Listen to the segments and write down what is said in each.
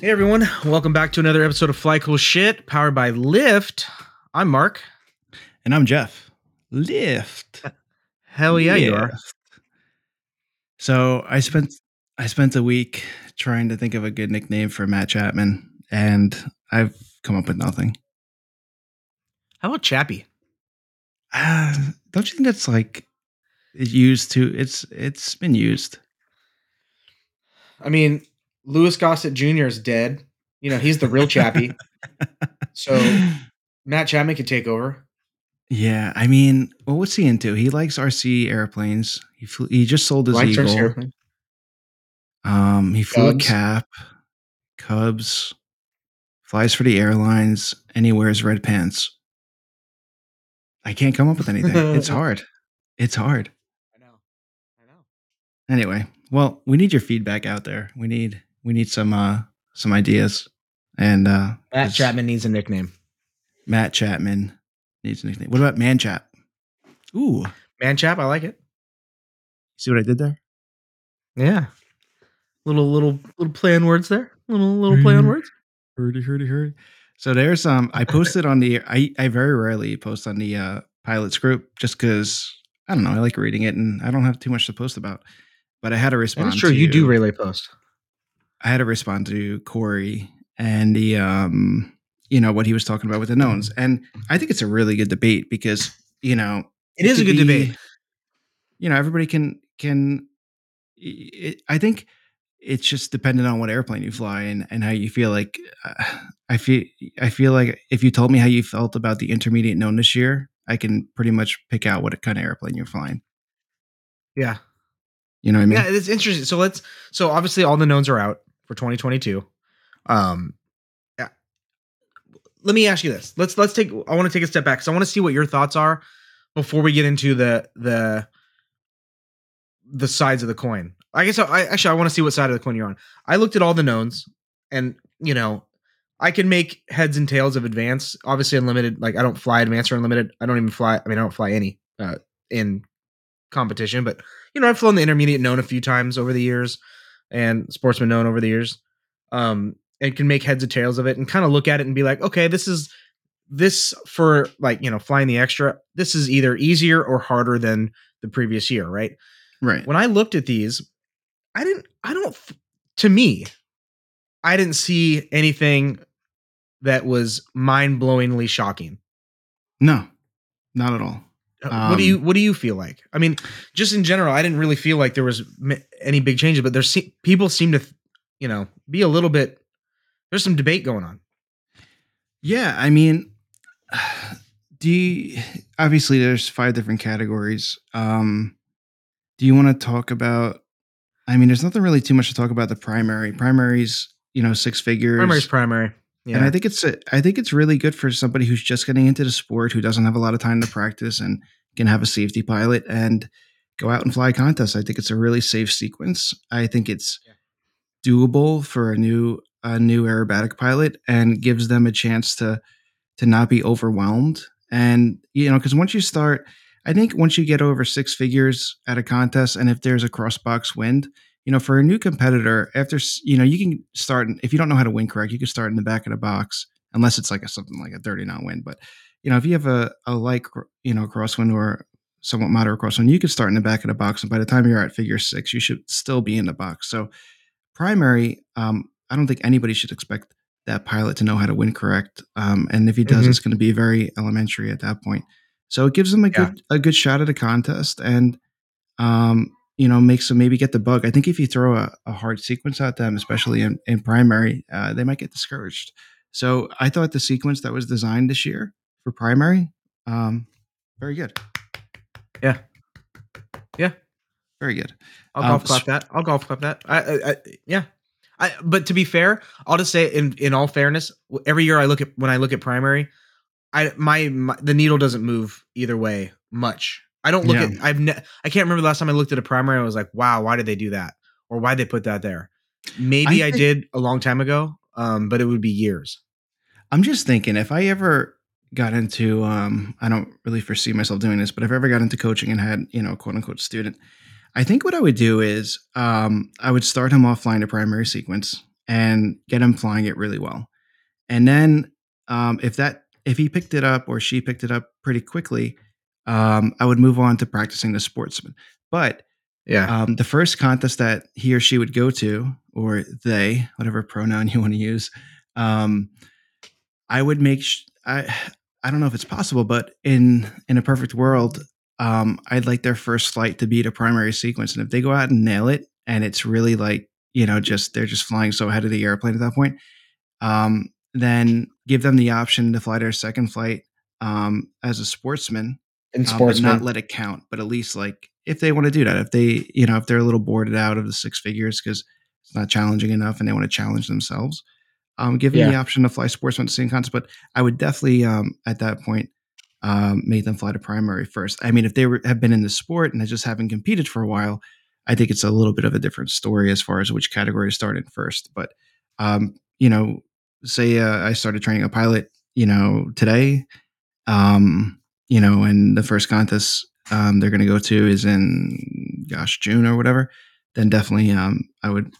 Hey everyone, welcome back to another episode of Fly Cool Shit, powered by Lyft. I'm Mark. And I'm Jeff. Lift. Hell yeah, you are. So I spent I spent a week trying to think of a good nickname for Matt Chapman, and I've come up with nothing. How about Chappie? Uh, don't you think that's like it used to? It's it's been used. I mean, Louis Gossett Jr. is dead. You know, he's the real Chappie. so Matt Chapman could take over. Yeah, I mean, well, what's he into? He likes RC airplanes. He flew, he just sold his Likes Eagle. Um, he flew Cubs. a cap, Cubs, flies for the airlines, and he wears red pants. I can't come up with anything. it's hard. It's hard. I know. I know. Anyway, well, we need your feedback out there. We need we need some uh some ideas. And uh Matt Chapman needs a nickname. Matt Chapman needs a nickname. What about Man Chap? Ooh, Man Chap, I like it. see what I did there? Yeah. Little little little play on words there. Little little play on Mhm. words. Hurdy, hurdy, hurdy. So there's um I posted on the I I very rarely post on the uh pilots group just because I don't know, I like reading it and I don't have too much to post about. But I had to respond. That's true. To, You do relay post. I had to respond to Corey and the um you know what he was talking about with the knowns. And I think it's a really good debate because, you know, It is a good be- debate. You know, everybody can can it, I think it's just dependent on what airplane you fly and and how you feel like uh, I feel I feel like if you told me how you felt about the intermediate known this year, I can pretty much pick out what kind of airplane you're flying. Yeah. You know what I mean? Yeah, it's interesting. So let's so obviously all the knowns are out for 2022. Um let me ask you this. Let's let's take I want to take a step back cuz I want to see what your thoughts are before we get into the the the sides of the coin. I guess I, I actually I want to see what side of the coin you're on. I looked at all the knowns and you know, I can make heads and tails of advance. Obviously unlimited like I don't fly advance or unlimited. I don't even fly I mean I don't fly any uh in competition, but you know, I've flown the intermediate known a few times over the years and sportsman known over the years. Um, and can make heads or tails of it and kind of look at it and be like, okay, this is this for like, you know, flying the extra. This is either easier or harder than the previous year, right? right. When I looked at these, I didn't, I don't, to me, I didn't see anything that was mind blowingly shocking. No. Not at all. What do you Um, what do you feel like? I mean, just in general, I didn't really feel like there was any big changes, but there's se- people seem to, you know, be a little bit. There's some debate going on. Yeah, I mean, do you, obviously there's five different categories. Um, do you want to talk about? I mean, there's nothing really too much to talk about the primary. Primaries, you know, six figures. Primary's primary. Yeah, And I think it's a, I think it's really good for somebody who's just getting into the sport who doesn't have a lot of time to practice and can have a safety pilot and go out and fly contests. I think it's a really safe sequence. I think it's Yeah. doable for a new a new aerobatic pilot and gives them a chance to to not be overwhelmed. And you know, because once you start, I think once you get over six figures at a contest, and if there's a cross box wind, you know, for a new competitor, after you know, you can start if you don't know how to win correct, you can start in the back of the box, unless it's like a something like a 30 knot wind. But you know, if you have a, a light, you know, crosswind or somewhat moderate crosswind, you can start in the back of the box, and by the time you're at figure six, you should still be in the box. So, primary, um, I don't think anybody should expect that pilot to know how to win correct. Um, and if he does, Mhm. it's going to be very elementary at that point. So it gives them a Yeah. good a good shot at a contest, and um, you know, makes them maybe get the bug. I think if you throw a, a hard sequence at them, especially in, in primary, uh, they might get discouraged. So I thought the sequence that was designed this year for primary, um, very good. Yeah. Yeah. Very good. I'll Um, golf clap s- that. I'll golf clap that. I, I, I yeah. I, but to be fair, I'll just say in in all fairness, every year I look at when I look at primary, I my, my the needle doesn't move either way much. I don't look Yeah. at I've ne- I can't remember the last time I looked at a primary. I was like, wow, why did they do that, or why they put that there? Maybe I I, think- did a long time ago, um, but it would be years. I'm just thinking if I ever got into um I don't really foresee myself doing this, but if I ever got into coaching and had, you know, quote unquote student, I think what I would do is um I would start him off flying a primary sequence and get him flying it really well. And then um if that if he picked it up or she picked it up pretty quickly, um I would move on to practicing the sportsman. But Yeah, um, the first contest that he or she would go to, or they, whatever pronoun you want to use, um, I would make. Sh- I I don't know if it's possible, but in in a perfect world, um, I'd like their first flight to be the primary sequence, and if they go out and nail it, and it's really like you know, just they're just flying so ahead of the airplane at that point, um, then give them the option to fly their second flight um, as a sportsman and um, but not let it count. But at least like if they want to do that, if they you know if they're a little bored out of the six figures because it's not challenging enough and they want to challenge themselves, um, give them the option to fly sportsman the same contest. But I would definitely um, at that point um, make them fly to primary first. I mean, if they were, have been in the sport and they just haven't competed for a while, I think it's a little bit of a different story as far as which category to start in first. But um, you know, say uh, I started training a pilot, you know, today, um, you know, and the first contest um, they're going to go to is in, gosh, June or whatever. Then definitely, um, I would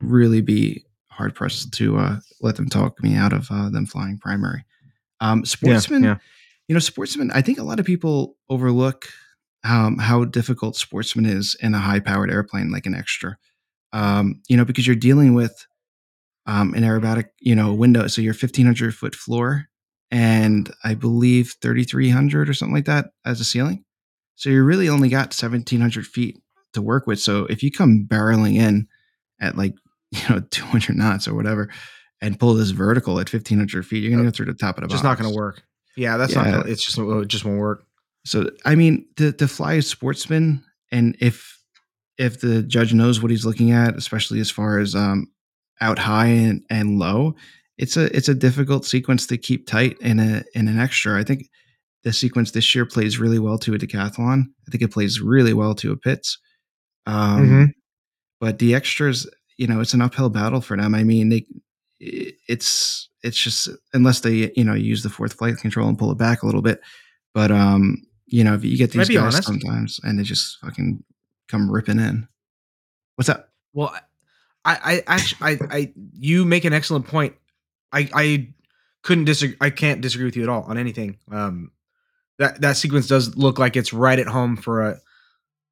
really be hard pressed to uh, let them talk me out of uh, them flying primary. Um, sportsmen, yeah. you know, sportsmen. I think a lot of people overlook um, how difficult sportsman is in a high powered airplane like an extra. Um, you know, because you're dealing with um, an aerobatic, you know, window. So you're 1500 foot floor and I believe 3300 or something like that as a ceiling. So you really only got 1700 feet to work with. So if you come barreling in at like, you know, 200 knots or whatever and pull this vertical at 1500 feet, you're going to go through the top of the just box. not going to work. Yeah, that's not. Gonna, it's just it just won't work. So I mean, to to fly a sportsman, and if if the judge knows what he's looking at, especially as far as um, out high and, and low, it's a it's a difficult sequence to keep tight in a in an extra. I think the sequence this year plays really well to a decathlon. I think it plays really well to a Pitts. Um, Mhm. But the extras, you know, it's an uphill battle for them. I mean, they it's it's just unless they you know use the fourth flight control and pull it back a little bit. But um, you know, if you get these guys honest? sometimes and they just fucking come ripping in. What's up? Well, I, I actually, I, I, you make an excellent point. I, I couldn't disagree. I can't disagree with you at all on anything. Um, that that sequence does look like it's right at home for a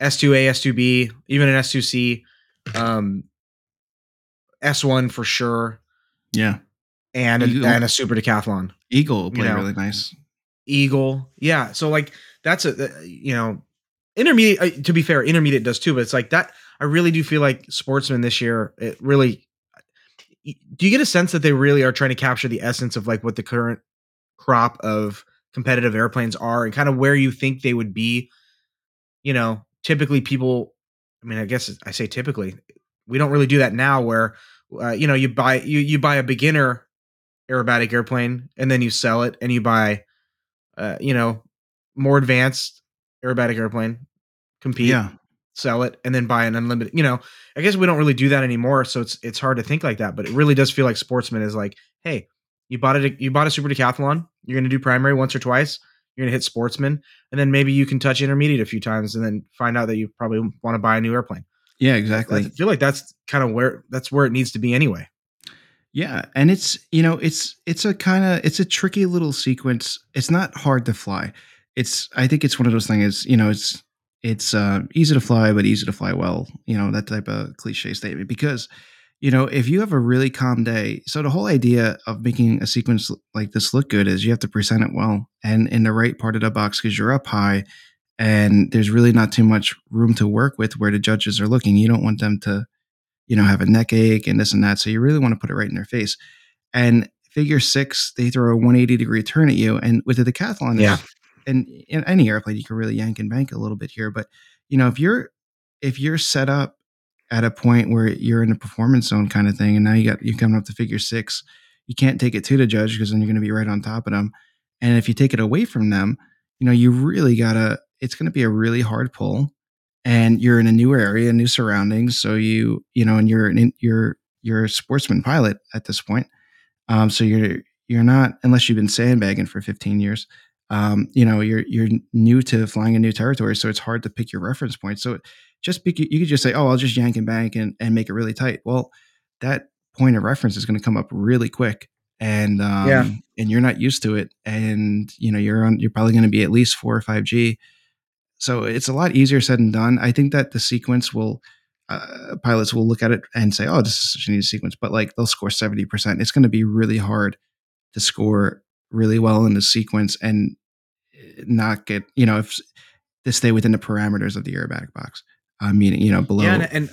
S2A, S2B, even an S2C, um, S1 for sure, Yeah, and a, and a super decathlon. Eagle will play You know. really nice. Eagle. Yeah. So like that's a uh, you know intermediate. Uh, to be fair, intermediate does too. But it's like that. I really do feel like sportsman this year. It really. Do you get a sense that they really are trying to capture the essence of like what the current crop of competitive airplanes are and kind of where you think they would be? You know, typically people. I mean, I guess I say typically. We don't really do that now. Where uh, you know you buy you you buy a beginner aerobatic airplane and then you sell it and you buy uh, you know, more advanced aerobatic airplane, compete, Yeah, sell it, and then buy an unlimited. You know, I guess we don't really do that anymore, so it's it's hard to think like that. But it really does feel like sportsman is like, hey, you bought it, you bought a super decathlon, you're gonna do primary once or twice, you're gonna hit sportsman, and then maybe you can touch intermediate a few times, and then find out that you probably want to buy a new airplane. yeah, exactly. I feel like that's kind of where that's where it needs to be anyway. Yeah, and it's you know it's it's a kind of it's a tricky little sequence. It's not hard to fly. It's I think it's one of those things. You know, it's it's uh, easy to fly, but easy to fly well. You know that type of cliche statement because you know if you have a really calm day. So the whole idea of making a sequence like this look good is you have to present it well and in the right part of the box because you're up high and there's really not too much room to work with where the judges are looking. You don't want them to you know, have a neck ache and this and that. So you really want to put it right in their face. And figure six, they throw a 180 degree turn at you. And with the decathlon, Yeah. And in any airplane, you can really yank and bank a little bit here. But you know, if you're if you're set up at a point where you're in a performance zone kind of thing, and now you got you're coming up to figure six. You can't take it to the judge because then you're going to be right on top of them. And if you take it away from them, you know you really gotta. It's going to be a really hard pull, and you're in a new area, new surroundings. So you you know, and you're an, you're you're a sportsman pilot at this point. Um, so you're you're not unless you've been sandbagging for 15 years um, you know you're you're new to flying a new territory so it's hard to pick your reference point. So just be, you could just say oh i'll just yank and bank and, and make it really tight. Well that point of reference is going to come up really quick and um, yeah. and you're not used to it and you know you're on you're probably going to be at least four or five g. So it's a lot easier said than done. I think that the sequence will uh, pilots will look at it and say oh this is such an easy sequence but like they'll score 70% it's going to be really hard to score really well in the sequence and not get you know if to stay within the parameters of the aerobatic box. Uh, meaning you know below. Yeah, and, and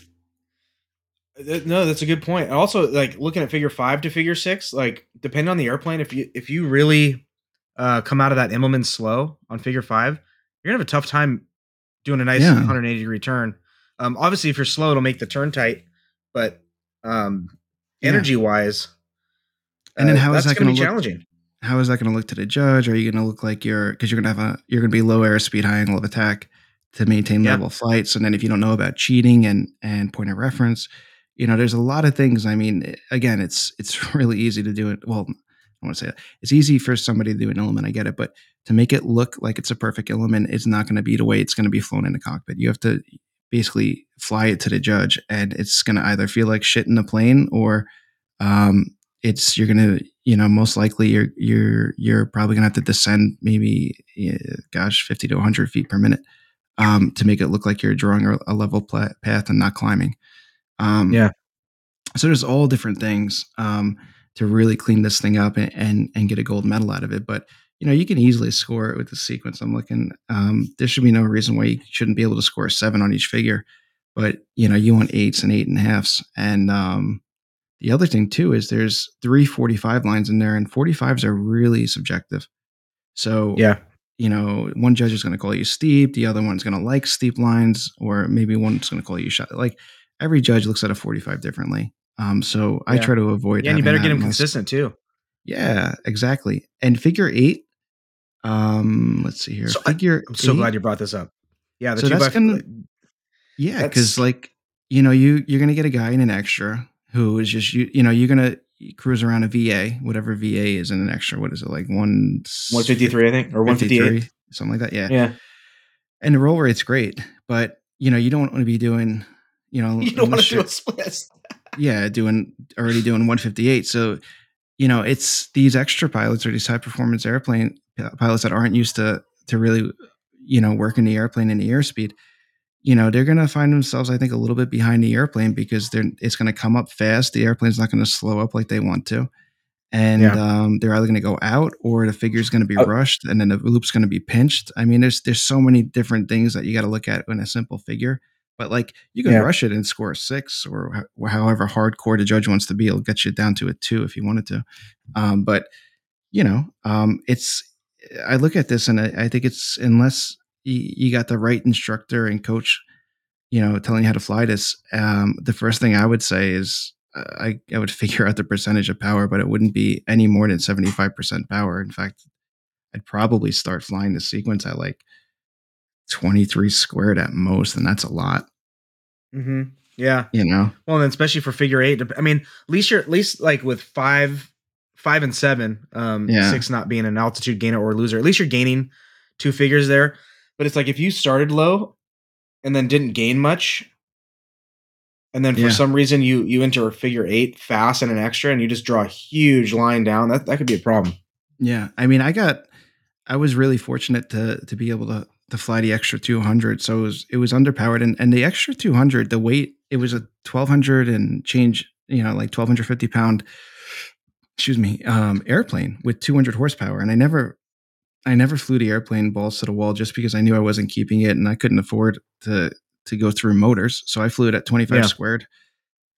no, that's a good point. Also, like looking at figure five to figure six, like depending on the airplane, if you if you really uh, come out of that Immelmann slow on figure five, you're gonna have a tough time doing a nice yeah. 180 degree turn. Um, obviously, if you're slow, it'll make the turn tight, but um, energy wise, and then uh, how uh, is that going to be challenging? How is that going to look to the judge? Are you going to look like you're because you're going to have a you're going to be low airspeed, high angle of attack to maintain yeah. level flights, and then if you don't know about cheating and and point of reference, you know, there's a lot of things. I mean, again, it's it's really easy to do it. Well, I want to say that. it's easy for somebody to do an Immelmann. I get it, but to make it look like it's a perfect Immelmann, it's not going to be the way it's going to be flown in the cockpit. You have to basically fly it to the judge, and it's going to either feel like shit in the plane or um, it's you're gonna you know most likely you're you're you're probably gonna have to descend maybe gosh 50 to 100 feet per minute um, to make it look like you're drawing a, level path and not climbing. Um, yeah. so there's all different things um, to really clean this thing up and, and, and get a gold medal out of it but you know you can easily score it with the sequence i'm looking um, there should be no reason why you shouldn't be able to score a seven on each figure but you know you want eights and eight and a halfs and um, the other thing too is there's three 45 lines in there, and 45s are really subjective. So yeah, you know, one judge is going to call you steep, the other one's going to like steep lines, or maybe one's going to call you shot. Like every judge looks at a 45 differently. Um, so yeah. I try to avoid. Yeah, and you better get them consistent too. Yeah, exactly. And figure eight. Um, let's see here. So figure. I, am so glad you brought this up. Yeah, the so that's gonna, yeah, because like you know you you're gonna get a guy in an extra who is just you you know you're gonna cruise around a VA whatever VA is in an extra what is it like one 153 I think or 158 something like that yeah. Yeah. And the roll rate's great but you know you don't want to be doing you know you don't want to do a split. Yeah doing already doing 158 so you know it's these extra pilots or these high performance airplane pilots that aren't used to to really you know working the airplane in the airspeed you know they're going to find themselves i think a little bit behind the airplane because they're it's going to come up fast the airplane's not going to slow up like they want to and yeah. um, they're either going to go out or the figure is going to be oh. rushed and then the loop's going to be pinched i mean there's there's so many different things that you got to look at in a simple figure but like you can yeah. rush it and score a six or, or however hardcore the judge wants to be it'll get you down to a two if you wanted to um, but you know um, it's i look at this and I, I think it's unless you, you got the right instructor and coach, you know, telling you how to fly this, um, the first thing I would say is uh, I, I would figure out the percentage of power, but it wouldn't be any more than 75% power. In fact, I'd probably start flying the sequence at like 23 squared at most, and that's a lot. Mm-hmm. Yeah. You know? Well, and especially for figure eight, I mean, at least you're at least like with five, five and seven, um, yeah. six not being an altitude gainer or loser, at least you're gaining two figures there. But it's like if you started low and then didn't gain much, and then for yeah. some reason you you enter a figure eight fast and an extra, and you just draw a huge line down, that that could be a problem. Yeah, I mean, I got, I was really fortunate to to be able to to fly the extra 200 so it was it was underpowered and and the extra 200 the weight it was a 1200 and change you know like 1250 pound excuse me um airplane with 200 horsepower and i never I never flew the airplane balls to the wall just because I knew I wasn't keeping it and I couldn't afford to to go through motors. So I flew it at 25 yeah. squared.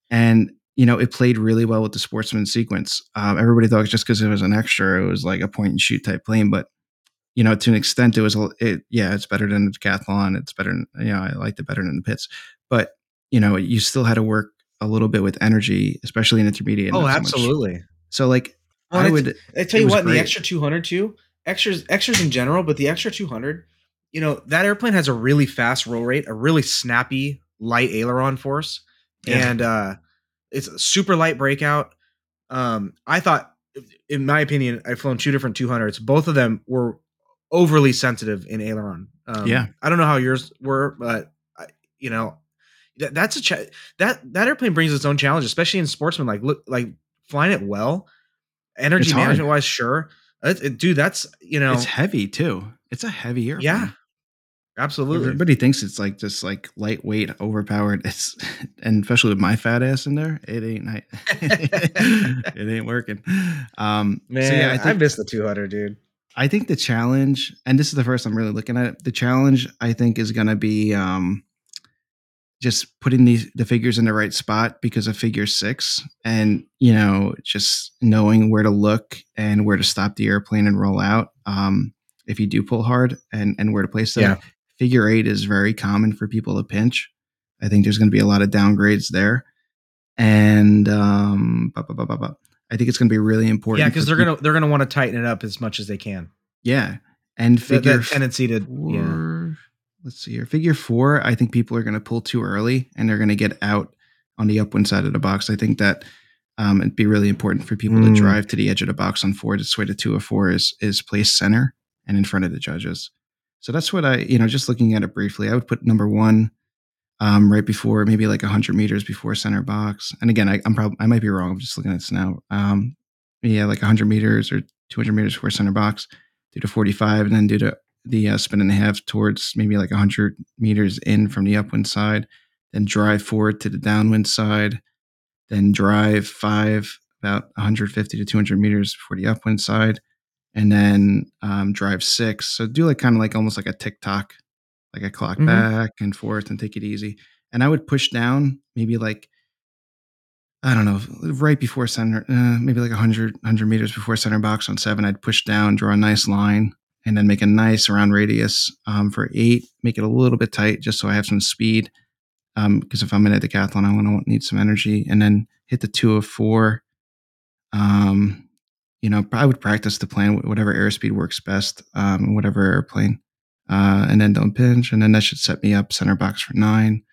And you know, it played really well with the sportsman sequence. Um, everybody thought just because it was an extra, it was like a point and shoot type plane. But you know, to an extent, it was it. Yeah, it's better than the decathlon. It's better. Than, you know, I liked it better than the Pitts. But you know, you still had to work a little bit with energy, especially in intermediate. oh, not so absolutely. So like Well, I would I tell you what, the extra 200 too, extras, extras in general, but the extra 200, you know, that airplane has a really fast roll rate, a really snappy light aileron force, Yeah. and uh, it's a super light breakout. Um, I thought, in my opinion, I've flown two different 200s. Both of them were overly sensitive in aileron. Um, Yeah. I don't know how yours were, but I, you know, that, that's a cha- that that airplane brings its own challenge, especially in sportsman. Like look, like flying it well, energy management wise, sure, It- dude. That's you know, it's heavy too. It's a heavy airplane. yeah, absolutely. Everybody thinks it's like just like lightweight, overpowered. It's and especially with my fat ass in there, it ain't night. it ain't working. Um, Man, so yeah, I I, think missed the 200, dude. I think the challenge, and this is the first I'm really looking at it. The challenge I think is going to be um, just putting these the figures in the right spot because of figure six, and you know, just knowing where to look and where to stop the airplane and roll out. Um, if you do pull hard and and where to place them. Yeah. Figure eight is very common for people to pinch. I think there's going to be a lot of downgrades there, and um, bu- bu- bu- bu- bu- I think it's going to be really important. Yeah, because they're peop- gonna they're gonna want to tighten it up as much as they can. yeah, and That, figure that tendency to yeah. Let's see here. Figure four, I think people are going to pull too early and they're going to get out on the upwind side of the box. I think that um, it'd be really important for people Mm. to drive to the edge of the box on four. This way, the two of four is is placed center and in front of the judges. So that's what I, you know, just looking at it briefly, I would put number one um, right before, maybe like 100 meters before center box. And again, I, I'm probably, I might be wrong. I'm just looking at this now. Um, yeah, like 100 meters or 200 meters before center box, do to 45, and then do to the uh, spin and a half towards maybe like 100 meters in from the upwind side, then drive forward to the downwind side, then drive five about 150 to 200 meters for the upwind side, and then um, drive six. So do like kind of like almost like a tick tock, like a clock Mhm. back and forth and take it easy. And I would push down maybe like I don't know, right before center, uh, maybe like 100, 100 meters before center box on seven. I'd push down, draw a nice line, and then make a nice round radius um, for eight. Make it a little bit tight just so I have some speed. Because if I'm in a decathlon, I'm going to need some energy. And then hit the two of four. Um, you know, I would practice the plan, whatever airspeed works best, um, whatever airplane. Uh, and then don't pinch. And then that should set me up center box for nine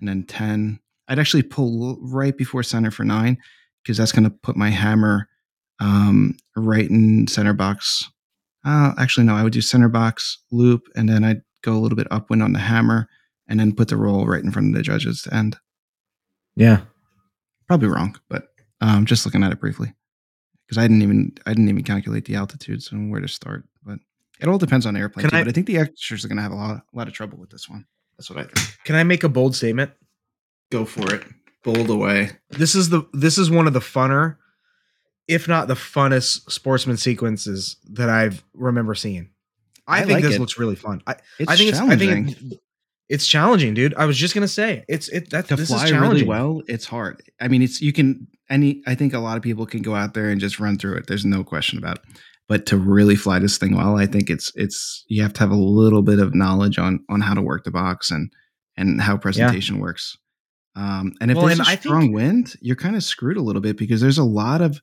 and then 10. I'd actually pull right before center for nine because that's going to put my hammer um, right in center box. Uh, actually, no, I would do center box loop and then I'd go a little bit upwind on the hammer and then put the roll right in front of the judges to end. Yeah. Probably wrong, but um, just looking at it briefly because I didn't even I didn't even calculate the altitudes and where to start. But it all depends on the airplane. Too, I- but I think the extras are going to have a lot, a lot of trouble with this one. That's what I think. Can I make a bold statement? Go for it. Bold away. This is the this is one of the funner, if not the funnest sportsman sequences that I've remember seeing. I, I think like this it. looks really fun. I, It's I think challenging. it's I think it, it's challenging, dude. I was just gonna say it's it that to this fly is really challenging. well, it's hard. I mean, it's you can any. I think a lot of people can go out there and just run through it. There's no question about it. But to really fly this thing well, I think it's it's you have to have a little bit of knowledge on on how to work the box and and how presentation works. Um, and if Well, there's and a I think- strong wind, you're kind of screwed a little bit because there's a lot of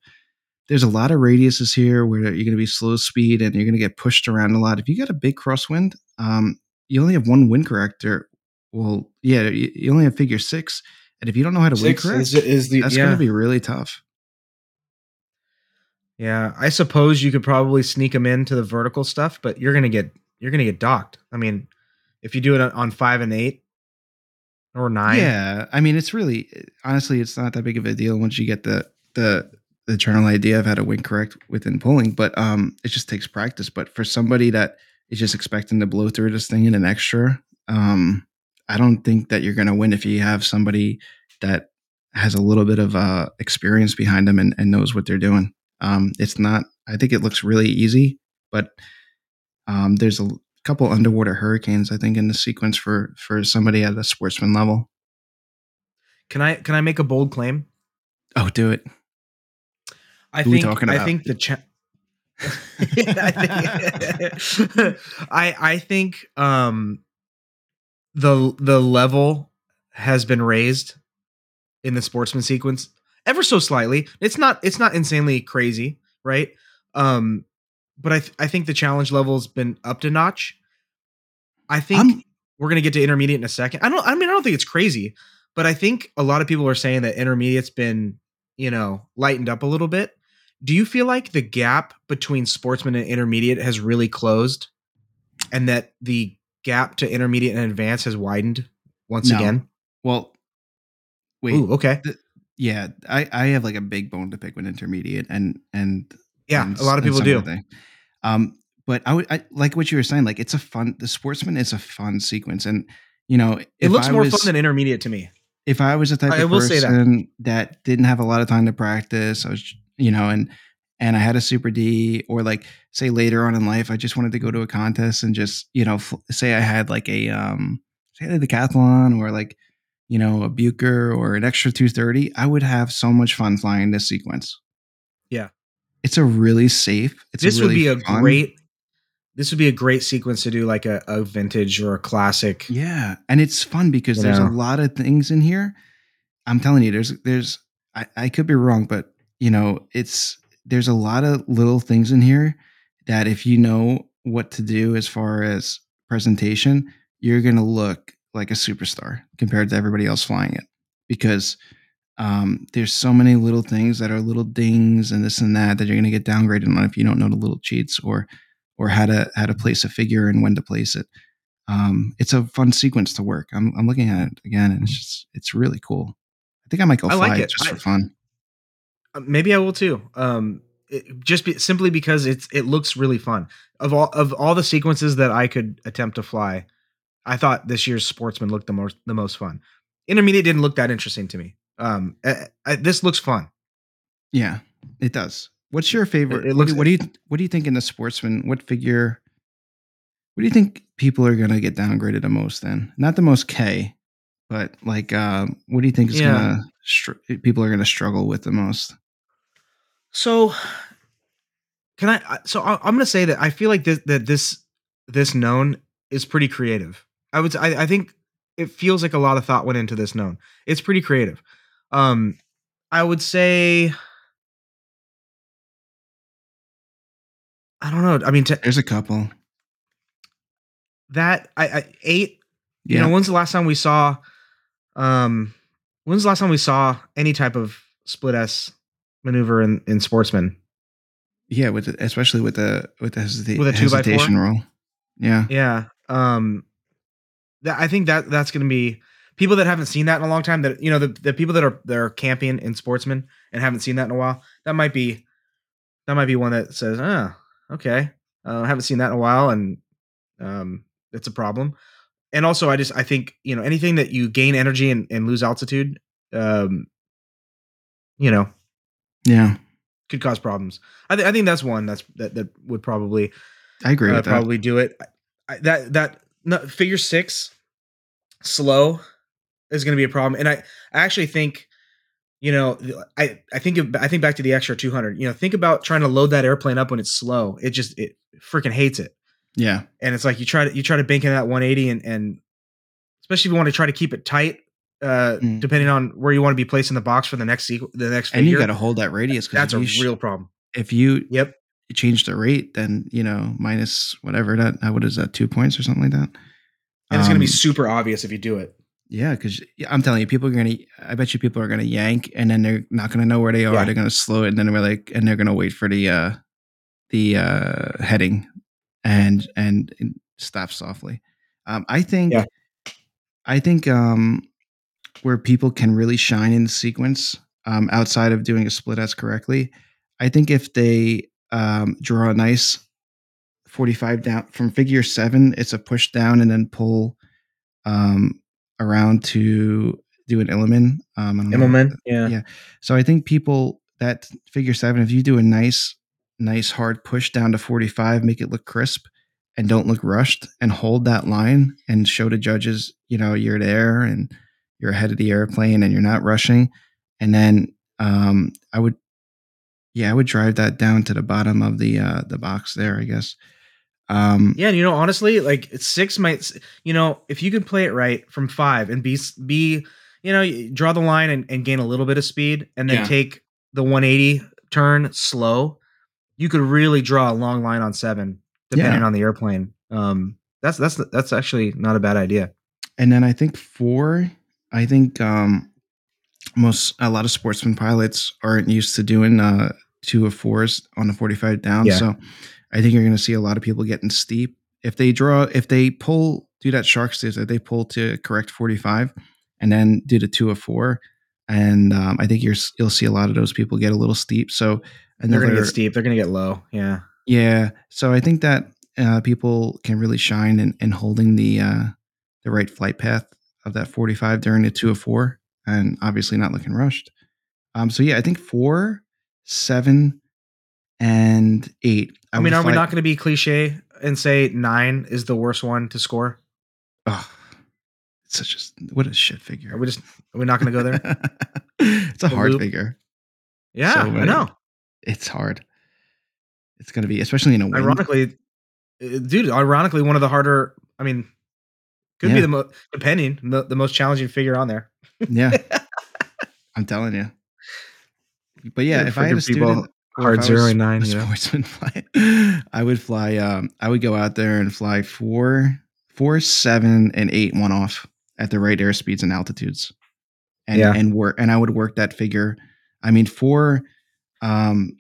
there's a lot of radiuses here where you're going to be slow speed and you're going to get pushed around a lot. If you got a big crosswind, um, you only have one wind corrector. Well, yeah, you, you only have figure six, and if you don't know how to wind Six correct, is, is the that's yeah. going to be really tough. yeah. I suppose you could probably sneak them into the vertical stuff, but you're gonna get you're gonna get docked. I mean, if you do it on- on five and eight or nine, Yeah, I mean, it's really honestly, it's not that big of a deal once you get the the the general idea of how to win correct within pulling, but um, it just takes practice. But for somebody that is just expecting to blow through this thing in an extra, um, I don't think that you're going to win if you have somebody that has a little bit of uh, experience behind them and, and knows what they're doing. Um, it's not. I think it looks really easy, but um, there's a couple underwater hurricanes. I think in the sequence for for somebody at a sportsman level. Can I can I make a bold claim? Oh, do it. I Who think I think the cha- I, think, I I think um the the level has been raised in the sportsman sequence ever so slightly. It's not it's not insanely crazy, right? Um, but I th- I think the challenge level's been upped a notch. I think I'm- we're gonna get to intermediate in a second. I don't. I mean, I don't think it's crazy, but I think a lot of people are saying that intermediate's been you know lightened up a little bit. Do you feel like the gap between sportsman and intermediate has really closed, and that the gap to intermediate and advanced has widened once No. again? Well, wait. Ooh, okay. Yeah, I I have like a big bone to pick with intermediate and and Yeah, and a lot of people do. thing. Um, but I would I, like what you were saying. Like it's a fun. The sportsman is a fun sequence, and you know It looks I more was- fun than intermediate to me. if I was a type I of person that. that. didn't have a lot of time to practice, I was, you know, and and I had a super D, or like say later on in life, I just wanted to go to a contest and just, you know, f- say I had like a um, say a decathlon or like, you know, a Bücker or an extra two thirty, I would have so much fun flying this sequence. Yeah. it's a really safe. It's this really would be a great. This would be a great sequence to do like a, a vintage or a classic. Yeah, and it's fun because You there's know? a lot of things in here. I'm telling you, there's there's I, I could be wrong, but you know, it's there's a lot of little things in here that if you know what to do as far as presentation, you're gonna look like a superstar compared to everybody else flying it. Because um, there's so many little things that are little dings and this and that that you're gonna get downgraded on if you don't know the little cheats or or how to how to place a figure and when to place it um, it's a fun sequence to work. I'm, I'm looking at it again, and it's just it's really cool. I think I might go I fly like it it. just I- for fun. Uh, Maybe I will too. Um, it, just be, simply because it's it looks really fun. Of all of all the sequences that I could attempt to fly, I thought this year's Sportsman looked the most the most fun. Intermediate didn't look that interesting to me. Um, I, I, this looks fun. Yeah, it does. What's your favorite? it what, looks- do, what do you what do you think in the sportsman? What figure? What do you think people are gonna get downgraded the most? Then not the most K, but like um, what do you think is Yeah. gonna str- people are gonna struggle with the most? So, can I? I- So I, I'm going to say that I feel like this that this this known is pretty creative. I would. I think it feels like a lot of thought went into this known. It's pretty creative. Um, I would say. I don't know. I mean, to, There's a couple. that I, I eight. Yeah, You know, when's the last time we saw? Um, when's the last time we saw any type of split S maneuver in in Sportsman? yeah, with the, especially with the with the, hesita- With a two by four? hesitation roll. Yeah, Yeah. Um that I think that that's going to be people that haven't seen that in a long time that you know the the people that are that are camping in sportsmen and haven't seen that in a while. That might be that might be one that says, "Ah, okay. Uh, I haven't seen that in a while and um it's a problem." And also I just I think, you know, anything that you gain energy and, and lose altitude um you know, yeah, could cause problems. I, th- I think that's one that's that, that would probably I agree uh, with that. probably do it. I, I- that that no, figure six slow is going to be a problem, and I, I actually think, you know, I I think of- I think back to the extra two hundred. You know, think about trying to load that airplane up when it's slow. It just it freaking hates it, Yeah, and it's like you try to you try to bank in that one eighty, and and especially if you want to try to keep it tight. Uh, Mm. depending on where you want to be placed in the box for the next sequ- the next and you got to hold that radius. that's a sh- real problem. if you Yep. change the rate, then you know minus whatever that what is that two points or something like that. And it's going to be Um, super obvious if you do it. yeah, because I'm telling you, people are gonna. I bet you people are gonna yank, and then they're not gonna know where they are. Yeah. They're gonna slow it, and then we're like, and they're gonna wait for the uh the uh heading, and and, and stop softly. Um, I think. Yeah. I think um, where people can really shine in the sequence, um, outside of doing a split S correctly, I think if they um, draw a nice 45 down from figure seven, it's a push down and then pull um, around to do an Immelmann. Um, I don't know. Immelman, yeah. Yeah. So I think people that figure seven, if you do a nice, nice hard push down to 45, make it look crisp and don't look rushed and hold that line and show the judges, you know, you're there and you're ahead of the airplane and you're not rushing. And then um, I would, yeah, I would drive that down to the bottom of the uh, the box there, I guess. Um, Yeah, you know, honestly, like six might, you know, if you could play it right from five and be be, you know, draw the line and, and gain a little bit of speed, and then Yeah. take the 180 turn slow, you could really draw a long line on seven, depending Yeah. on the airplane. Um, that's that's that's actually not a bad idea. and then I think four. I think um, most a lot of sportsman pilots aren't used to doing uh, two of fours on a forty-five down. Yeah. So I think you're going to see a lot of people getting steep if they draw if they pull do that shark do that they pull to correct forty-five and then do the two of four. And um, I think you're you'll see a lot of those people get a little steep. So They're gonna get steep. They're gonna get low. Yeah. yeah. So I think that uh, people can really shine in, in holding the uh, the right flight path of that 45 during the two of four, and obviously not looking rushed. Um. So yeah, I think four, seven, and eight. I, mean, would are we not going to be cliche and say nine is the worst one to score? Ugh, it's such a what a shit figure. Are we just are we not going to go there? it's a The hard loop? figure. Yeah, So I know. It's hard. It's gonna be, especially in a wind. Ironically, uh, dude. Ironically, one of the harder. I mean, could be the most depending the, the most challenging figure on there. Yeah, I'm telling you. But yeah, if I had a student, hard zero and nine, a you know? sportsman fly, I would fly. Um, I would go out there and fly four, four, seven, and eight one off at the right airspeeds and altitudes, and Yeah. and work. And I would work that figure. I mean, four. Um,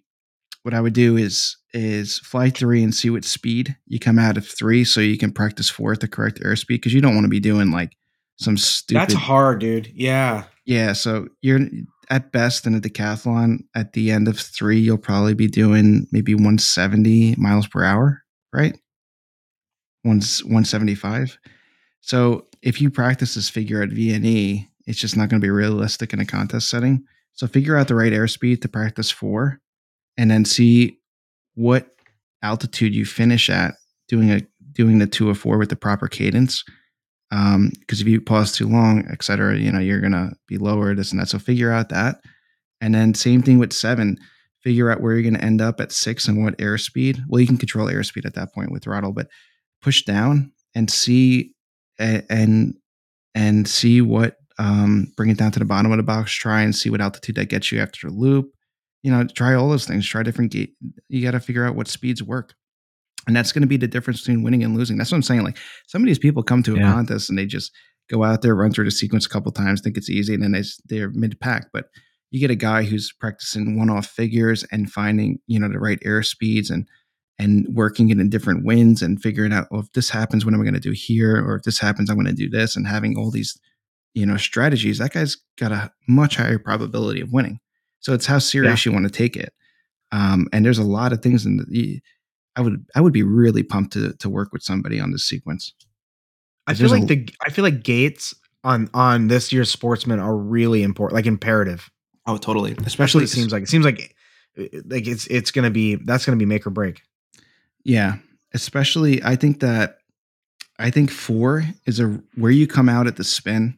what I would do is is fly three and see what speed you come out of three, so you can practice four at the correct airspeed because you don't want to be doing like some stupid. That's hard, dude. Yeah. Yeah, so you're at best in a decathlon at the end of three, you'll probably be doing maybe 170 miles per hour, right? One's 175. So if you practice this figure at VNE, it's just not going to be realistic in a contest setting. So figure out the right airspeed to practice for, and then see what altitude you finish at doing a doing the two of four with the proper cadence. Um because if you pause too long et cetera you know you're gonna be lower this and that. So figure out that. And then same thing with seven. Figure out where you're gonna end up at six and what airspeed. Well you can control airspeed at that point with throttle but push down and see and and see what um bring it down to the bottom of the box. Try and see what altitude that gets you after the loop you know try all those things try different gate you got to figure out what speeds work and that's going to be the difference between winning and losing that's what i'm saying like some of these people come to a Yeah. contest and they just go out there, run through the sequence a couple times, think it's easy, and then they, they're mid pack. But you get a guy who's practicing one off figures and finding you know the right air speeds and and working it in different winds and figuring out oh, if this happens, what am I going to do here, or if this happens, I'm going to do this, and having all these you know strategies. That guy's got a much higher probability of winning. So it's how serious you want to take it. Um, and there's a lot of things in the. I would I would be really pumped to to work with somebody on this sequence. I There's feel a- like the I feel like gates on on this year's sportsman are really important, like imperative. Oh, totally. Especially Especially it seems like it seems like like it's it's gonna be that's gonna be make or break. Yeah, especially I think that I think four is a where you come out at the spin.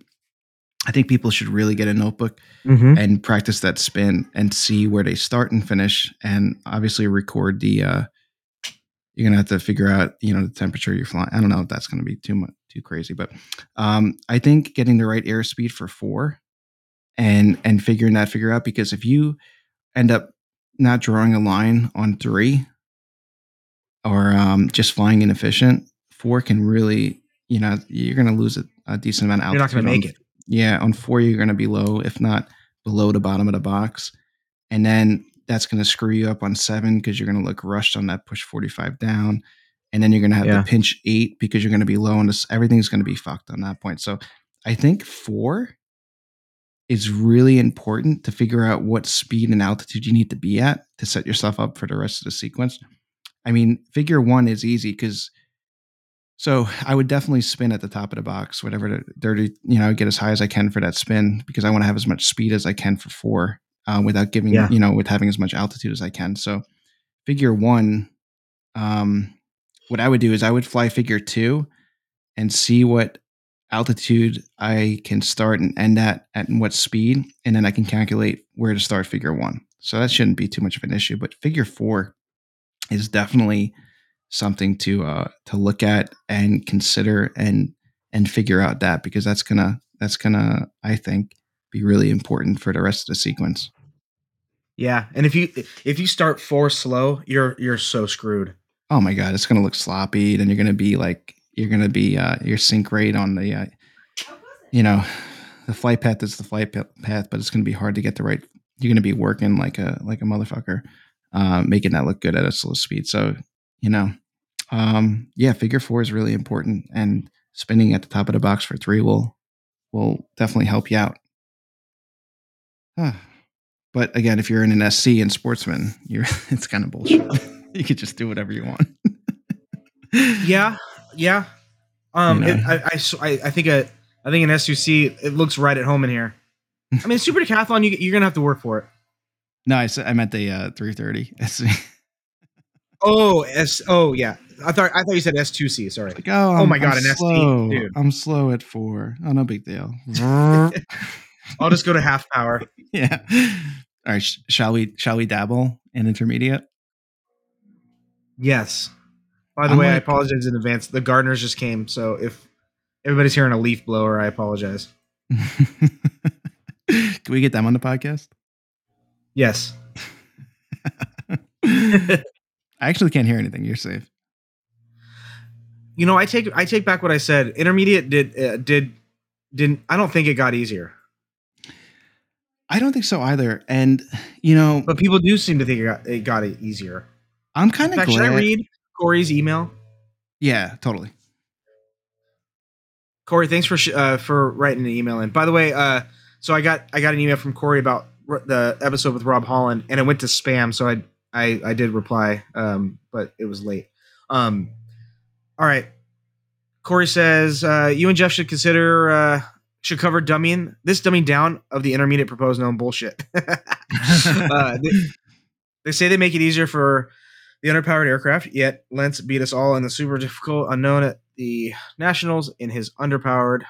I think people should really get a notebook Mm-hmm. and practice that spin and see where they start and finish, and obviously record the. uh You're gonna have to figure out, you know, the temperature you're flying. I don't know if that's gonna be too much too crazy, but um I think getting the right airspeed for four, and and figuring that figure out because if you end up not drawing a line on three or um, just flying inefficient, four can really, you know, you're going to lose a, a decent amount of You're altitude. not gonna on- make it. Yeah, on four, you're going to be low, if not below the bottom of the box. And then that's going to screw you up on seven because you're going to look rushed on that push 45 down. And then you're going to have Yeah. the pinch eight because you're going to be low on this. Everything's going to be fucked on that point. So I think four is really important to figure out what speed and altitude you need to be at to set yourself up for the rest of the sequence. I mean, figure one is easy because so I would definitely spin at the top of the box, whatever the dirty, you know, get as high as I can for that spin because I want to have as much speed as I can for four uh, without giving, Yeah. you know, with having as much altitude as I can. So figure one, um, what I would do is I would fly figure two and see what altitude I can start and end at at what speed, and then I can calculate where to start figure one. So that shouldn't be too much of an issue. But figure four is definitely something to uh to look at and consider and and figure out that because that's gonna that's gonna I think be really important for the rest of the sequence. Yeah, and if you if you start four slow, you're you're so screwed. Oh my god, it's gonna look sloppy. Then you're gonna be like you're gonna be uh, your sink rate on the uh, you know the flight path is the flight path, but it's gonna be hard to get the right. You're gonna be working like a like a motherfucker, uh, making that look good at a slow speed. So you know, um, yeah, figure four is really important, and spinning at the top of the box for three will will definitely help you out. But again, if you're in an SC and sportsman, you're it's kind of bullshit. you could just do whatever you want. yeah, yeah. Um, You know. it, I, I, I- think a, I think an SUC it looks right at home in here. I mean, super decathlon, you, you're gonna have to work for it. No, I said I meant the uh, 330 SC. Oh, S. Oh, yeah. I thought I thought you said S2C. Sorry. Like, oh, Oh I'm, my God, I'm an SC, slow. I'm slow at four. Oh, no big deal. I'll just go to half power. yeah. All right. Sh- shall we? Shall we dabble in intermediate? Yes. By the I'm way, I apologize in advance. The gardeners just came, so if everybody's hearing a leaf blower, I apologize. Can we get them on the podcast? Yes. I actually can't hear anything. You're safe. You know, I take I take back what I said. Intermediate did uh, did didn't. I don't think it got easier, I don't think so either. And you know, but people do seem to think it got it got it easier. I'm kind of should I read Corey's email? Yeah, totally. Corey, thanks for sh- uh, for writing an email in. By the way, uh, so I got I got an email from Corey about the episode with Rob Holland, and it went to spam. So I I, I did reply, um, but it was late. Um, all right. Corey says uh, you and Jeff should consider uh, should cover dummying this dumbing down of the intermediate proposed known bullshit. uh, they, they say they make it easier for the underpowered aircraft, yet Lentz beat us all in the super difficult unknown at the Nationals in his underpowered,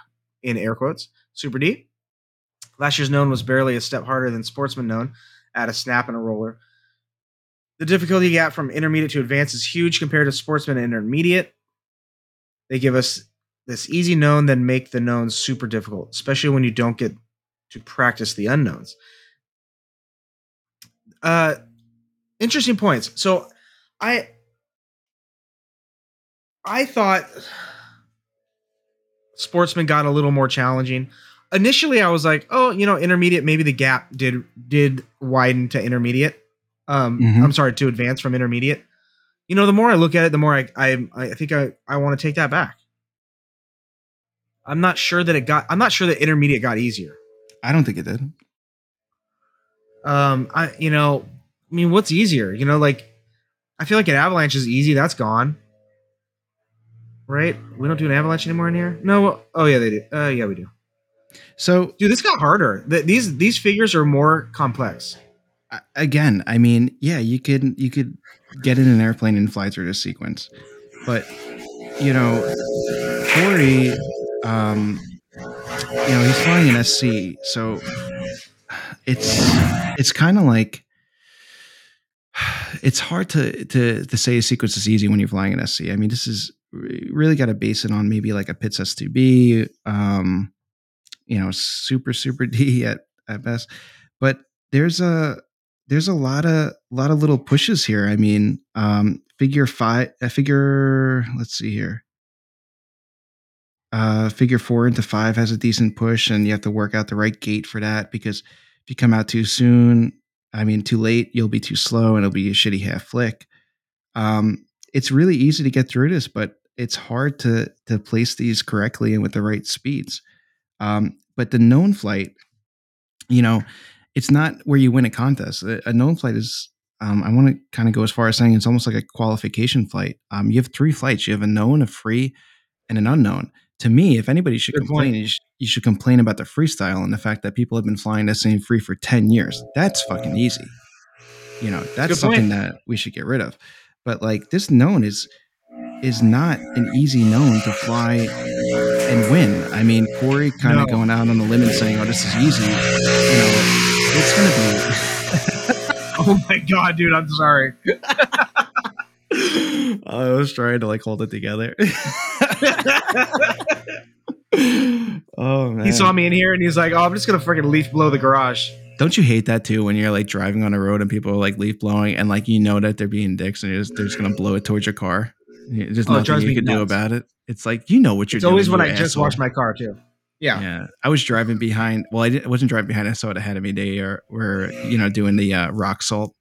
in air quotes, Super D. Last year's known was barely a step harder than Sportsman known at a snap and a roller. The difficulty gap from intermediate to advanced is huge compared to Sportsman and intermediate. They give us this easy known, then make the knowns super difficult, especially when you don't get to practice the unknowns. Uh, interesting points. So, I I thought Sportsman got a little more challenging. Initially, I was like, "Oh, you know, intermediate. Maybe the gap did did widen to intermediate. Um, Mhm. I'm sorry, to advance from intermediate. You know, the more I look at it, the more I I, I think I I want to take that back. I'm not sure that it got. I'm not sure that intermediate got easier. I don't think it did. Um, I you know, I mean, what's easier? You know, like I feel like an avalanche is easy. That's gone. Right? We don't do an avalanche anymore in here. No. Oh yeah, they do. Uh, yeah, we do. So Dude, this got harder. Th- these these figures are more complex. Again, I mean, yeah, you could you could get in an airplane and fly through this sequence, but you know, Corey, um, you know, he's flying an SC, so it's it's kind of like it's hard to to to say a sequence is easy when you're flying an SC. I mean, this is really got to base it on maybe like a Pitts S2B, um, you know, super super D at at best, but there's a there's a lot of lot of little pushes here. I mean, um, figure five, uh, figure. Let's see here. Uh, figure four into five has a decent push, and you have to work out the right gate for that because if you come out too soon, I mean, too late, you'll be too slow, and it'll be a shitty half flick. Um, it's really easy to get through this, but it's hard to to place these correctly and with the right speeds. Um, but the known flight, you know, it's not where you win a contest. A, a known flight is, um, I want to kind of go as far as saying it's almost like a qualification flight. Um, you have three flights. You have a known, a free, and an unknown. To me, if anybody should Good complain, you, sh- you should complain about the freestyle and the fact that people have been flying that same free for 10 years. That's fucking easy. You know, that's Good something point. that we should get rid of. But like this known is is not an easy known to fly and win. I mean, Corey kind of No. going out on the limb and saying, "Oh, this is easy." You know, it's to be Oh my god, dude, I'm sorry. I was trying to like hold it together. oh man. he saw me in here and he's like, "Oh, I'm just gonna freaking leaf blow the garage." Don't you hate that too when you're like driving on a road and people are like leaf blowing and like you know that they're being dicks and you're just, they're just gonna blow it towards your car? There's Oh, nothing you can do about it. It's like you know what you're doing. It's doing. always when I just asshole. washed my car too. Yeah. Yeah, I was driving behind. Well, I, wasn't driving behind. I saw it ahead of me. They are were you know doing the uh, rock salt,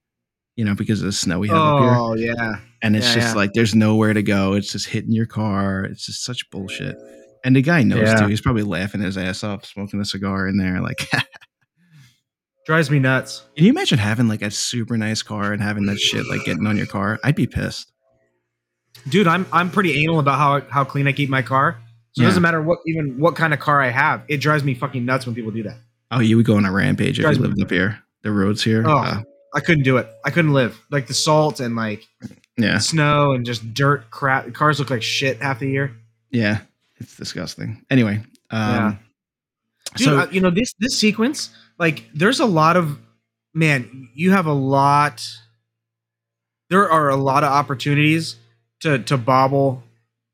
you know, because of the snow we have up here, Oh yeah. and it's yeah, just yeah. like there's nowhere to go. It's just hitting your car. It's just such bullshit. And the guy knows Yeah. too. He's probably laughing his ass off, smoking a cigar in there. Like, Drives me nuts. Can you imagine having like a super nice car and having that shit like getting on your car? I'd be pissed. Dude, I'm I'm pretty anal about how how clean I keep my car. So it doesn't matter what even what kind of car I have. It drives me fucking nuts when people do that. Oh, you would go on a rampage if you lived up here. The roads here. Oh. uh, I couldn't do it. I couldn't live. Like the salt and like yeah, snow and just dirt crap. Cars look like shit half the year. yeah. It's disgusting. Anyway, um, Dude, so uh, you know this this sequence, like there's a lot of man, you have a lot there are a lot of opportunities to to bobble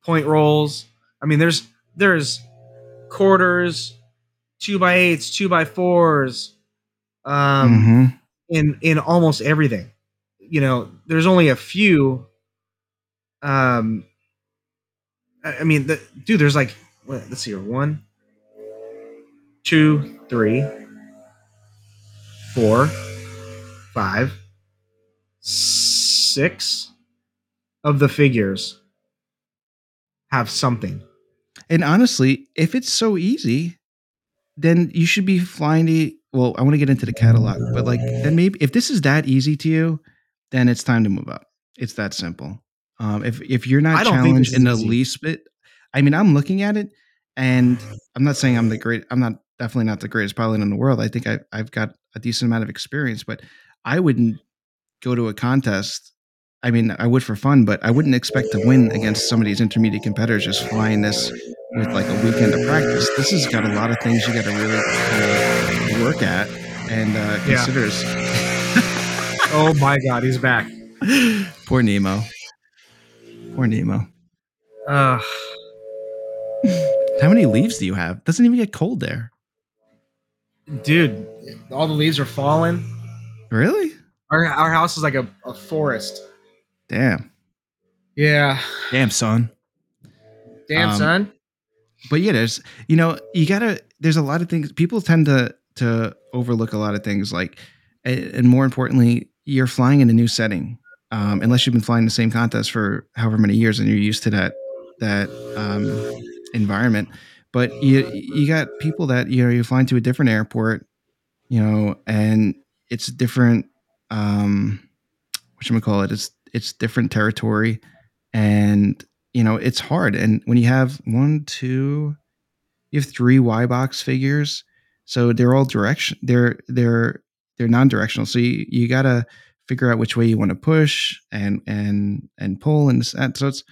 point rolls. I mean, there's there's quarters, two by eights, two by fours, um, mhm. in in almost everything. You know, there's only a few. Um, I, I mean, the, dude, there's like what, let's see here, one, two, three, four, five, six of the figures have something. And honestly, if it's so easy, then you should be flying the. Well, I want to get into the catalog, but like, then maybe if this is that easy to you, then it's time to move up. It's that simple. Um, if if you're not I don't think this challenged in the easy. least bit, I mean, I'm looking at it, and I'm not saying I'm the great. I'm not definitely not the greatest pilot in the world. I think I, I've got a decent amount of experience, but I wouldn't go to a contest. I mean, I would for fun, but I wouldn't expect to win against some of these intermediate competitors just flying this with like a weekend of practice. This has got a lot of things you got to really of work at and uh, Yeah. Oh my god, he's back. Poor Nemo. Poor Nemo. Uh, How many leaves do you have? Doesn't even get cold there. dude, all the leaves are falling. Really? Our our house is like a, a forest. Damn. Yeah. Damn, son. Damn, Um, son. but yeah, there's you know you gotta. There's a lot of things people tend to to overlook a lot of things like, and more importantly, you're flying in a new setting. Um, unless you've been flying the same contest for however many years and you're used to that that um, environment. But you you got people that you know you're flying to a different airport, you know, and it's different. Um, what you call it? It's it's different territory, and you know it's hard. And when you have one, two, you have three Y box figures, so they're all direction. They're they're they're non-directional. So you, you gotta figure out which way you want to push and and and pull and so it's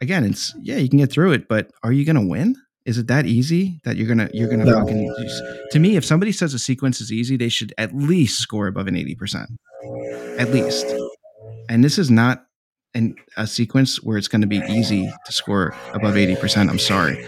again it's yeah you can get through it, but are you gonna win? Is it that easy that you're gonna you're gonna No. fucking to me if somebody says a sequence is easy they should at least score above an 80% at least and this is not an, a sequence where it's going to be easy to score above 80% i'm sorry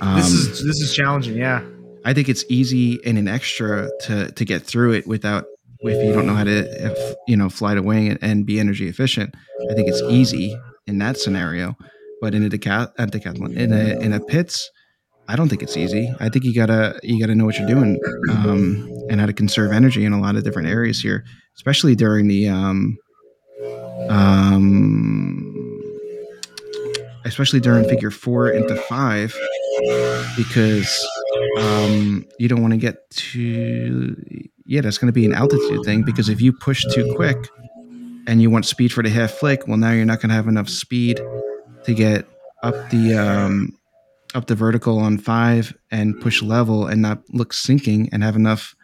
um, this is this is challenging. Yeah. i think it's easy and an extra to to get through it without if you don't know how to if, you know fly to wing and, and be energy efficient i think it's easy in that scenario but in a deca- decathlon in a in a Pitts I don't think it's easy. I think you gotta you gotta know what you're doing um, and how to conserve energy in a lot of different areas here, especially during the um, um, especially during figure four into five, because um, you don't want to get too yeah. That's going to be an altitude thing because if you push too quick and you want speed for the half flick, well now you're not going to have enough speed to get up the um, up the vertical on five and push level and not look sinking and have enough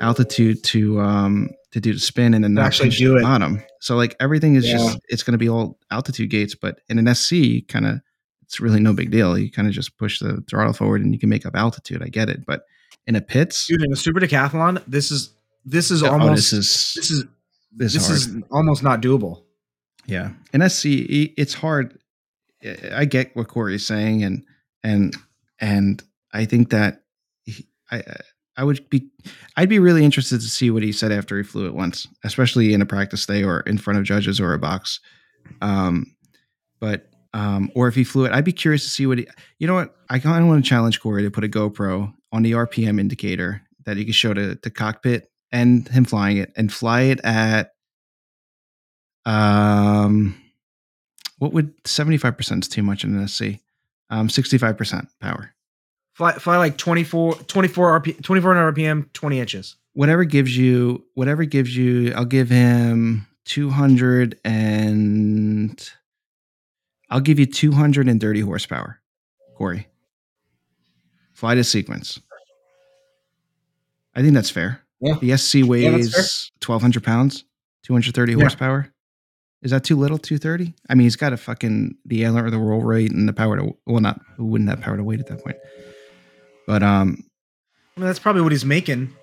altitude to um to do the spin and then not actually do the it. bottom. So like everything is Yeah. just it's going to be all altitude gates, but in an SC kind of it's really no big deal. You kind of just push the throttle forward and you can make up altitude. I get it, but in a Pitts, Dude, in a super decathlon, this is this is oh, almost this is this is this, this is almost not doable. Yeah, and SC, it's hard. I- I get what Corey's saying, and and and I think that he, I I would be I'd be really interested to see what he said after he flew it once, especially in a practice day or in front of judges or a box. Um, but um, or if he flew it, I'd be curious to see what he. You know what? I kind of want to challenge Corey to put a GoPro on the RPM indicator that he could show to the cockpit and him flying it and fly it at um what would 75% is too much in an SC? Um 65% power. Fly, fly like 24, 24 RP, 2400 RPM, 20 inches. Whatever gives you whatever gives you I'll give him 200 and I'll give you 230 horsepower. Corey. Fly the sequence. I think that's fair. Yeah. The SC Yeah, weighs 1200 pounds, 230 Yeah. horsepower. Is that too little? 230? I mean, he's got a fucking the aileron or the roll rate and the power to well, not wouldn't have power to weight at that point. But um, I mean, that's probably what he's making.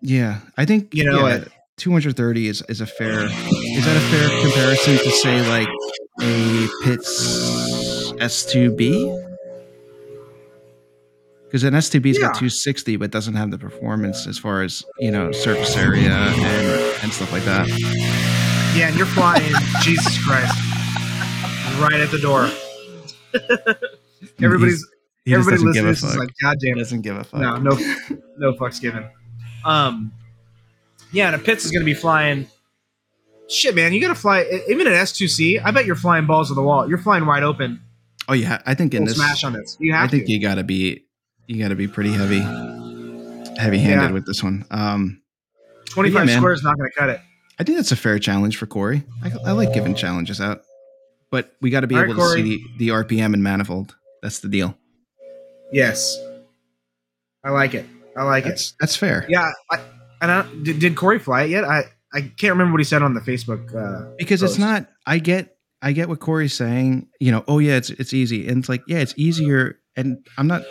yeah, I think You know, yeah, uh, 230 is is a fair. Is that a fair comparison to say like a Pitts S2B? Because an S2B's Yeah. got 260, but doesn't have the performance as far as you know surface area and and stuff like that. Yeah, and you're flying, Jesus Christ, right at the door. Everybody's He just everybody doesn't listening give a this is fuck. like, God damn it. doesn't give a fuck. No, no, no fucks given. Um, yeah, and a Pitts is going to be flying. Shit, man, you got to fly. Even an S2C, I bet you're flying balls to the wall. You're flying wide open. Oh yeah, I think in Full this, smash on this. You have I think to. you got to be you got to be pretty heavy, heavy handed Yeah. with this one. Um, 25 yeah, man. squares not going to cut it. I think that's a fair challenge for Corey. I, I like giving challenges out, but we got to be All right, able to Corey. see the, the RPM and manifold. That's the deal. Yes, I like it. I like it. That's that's fair. Yeah, I, and I, did, did Corey fly it yet? I I can't remember what he said on the Facebook. Uh, because it's not. I get I get what Corey's saying. You know, oh yeah, it's it's easy, and it's like yeah, it's easier. And I'm not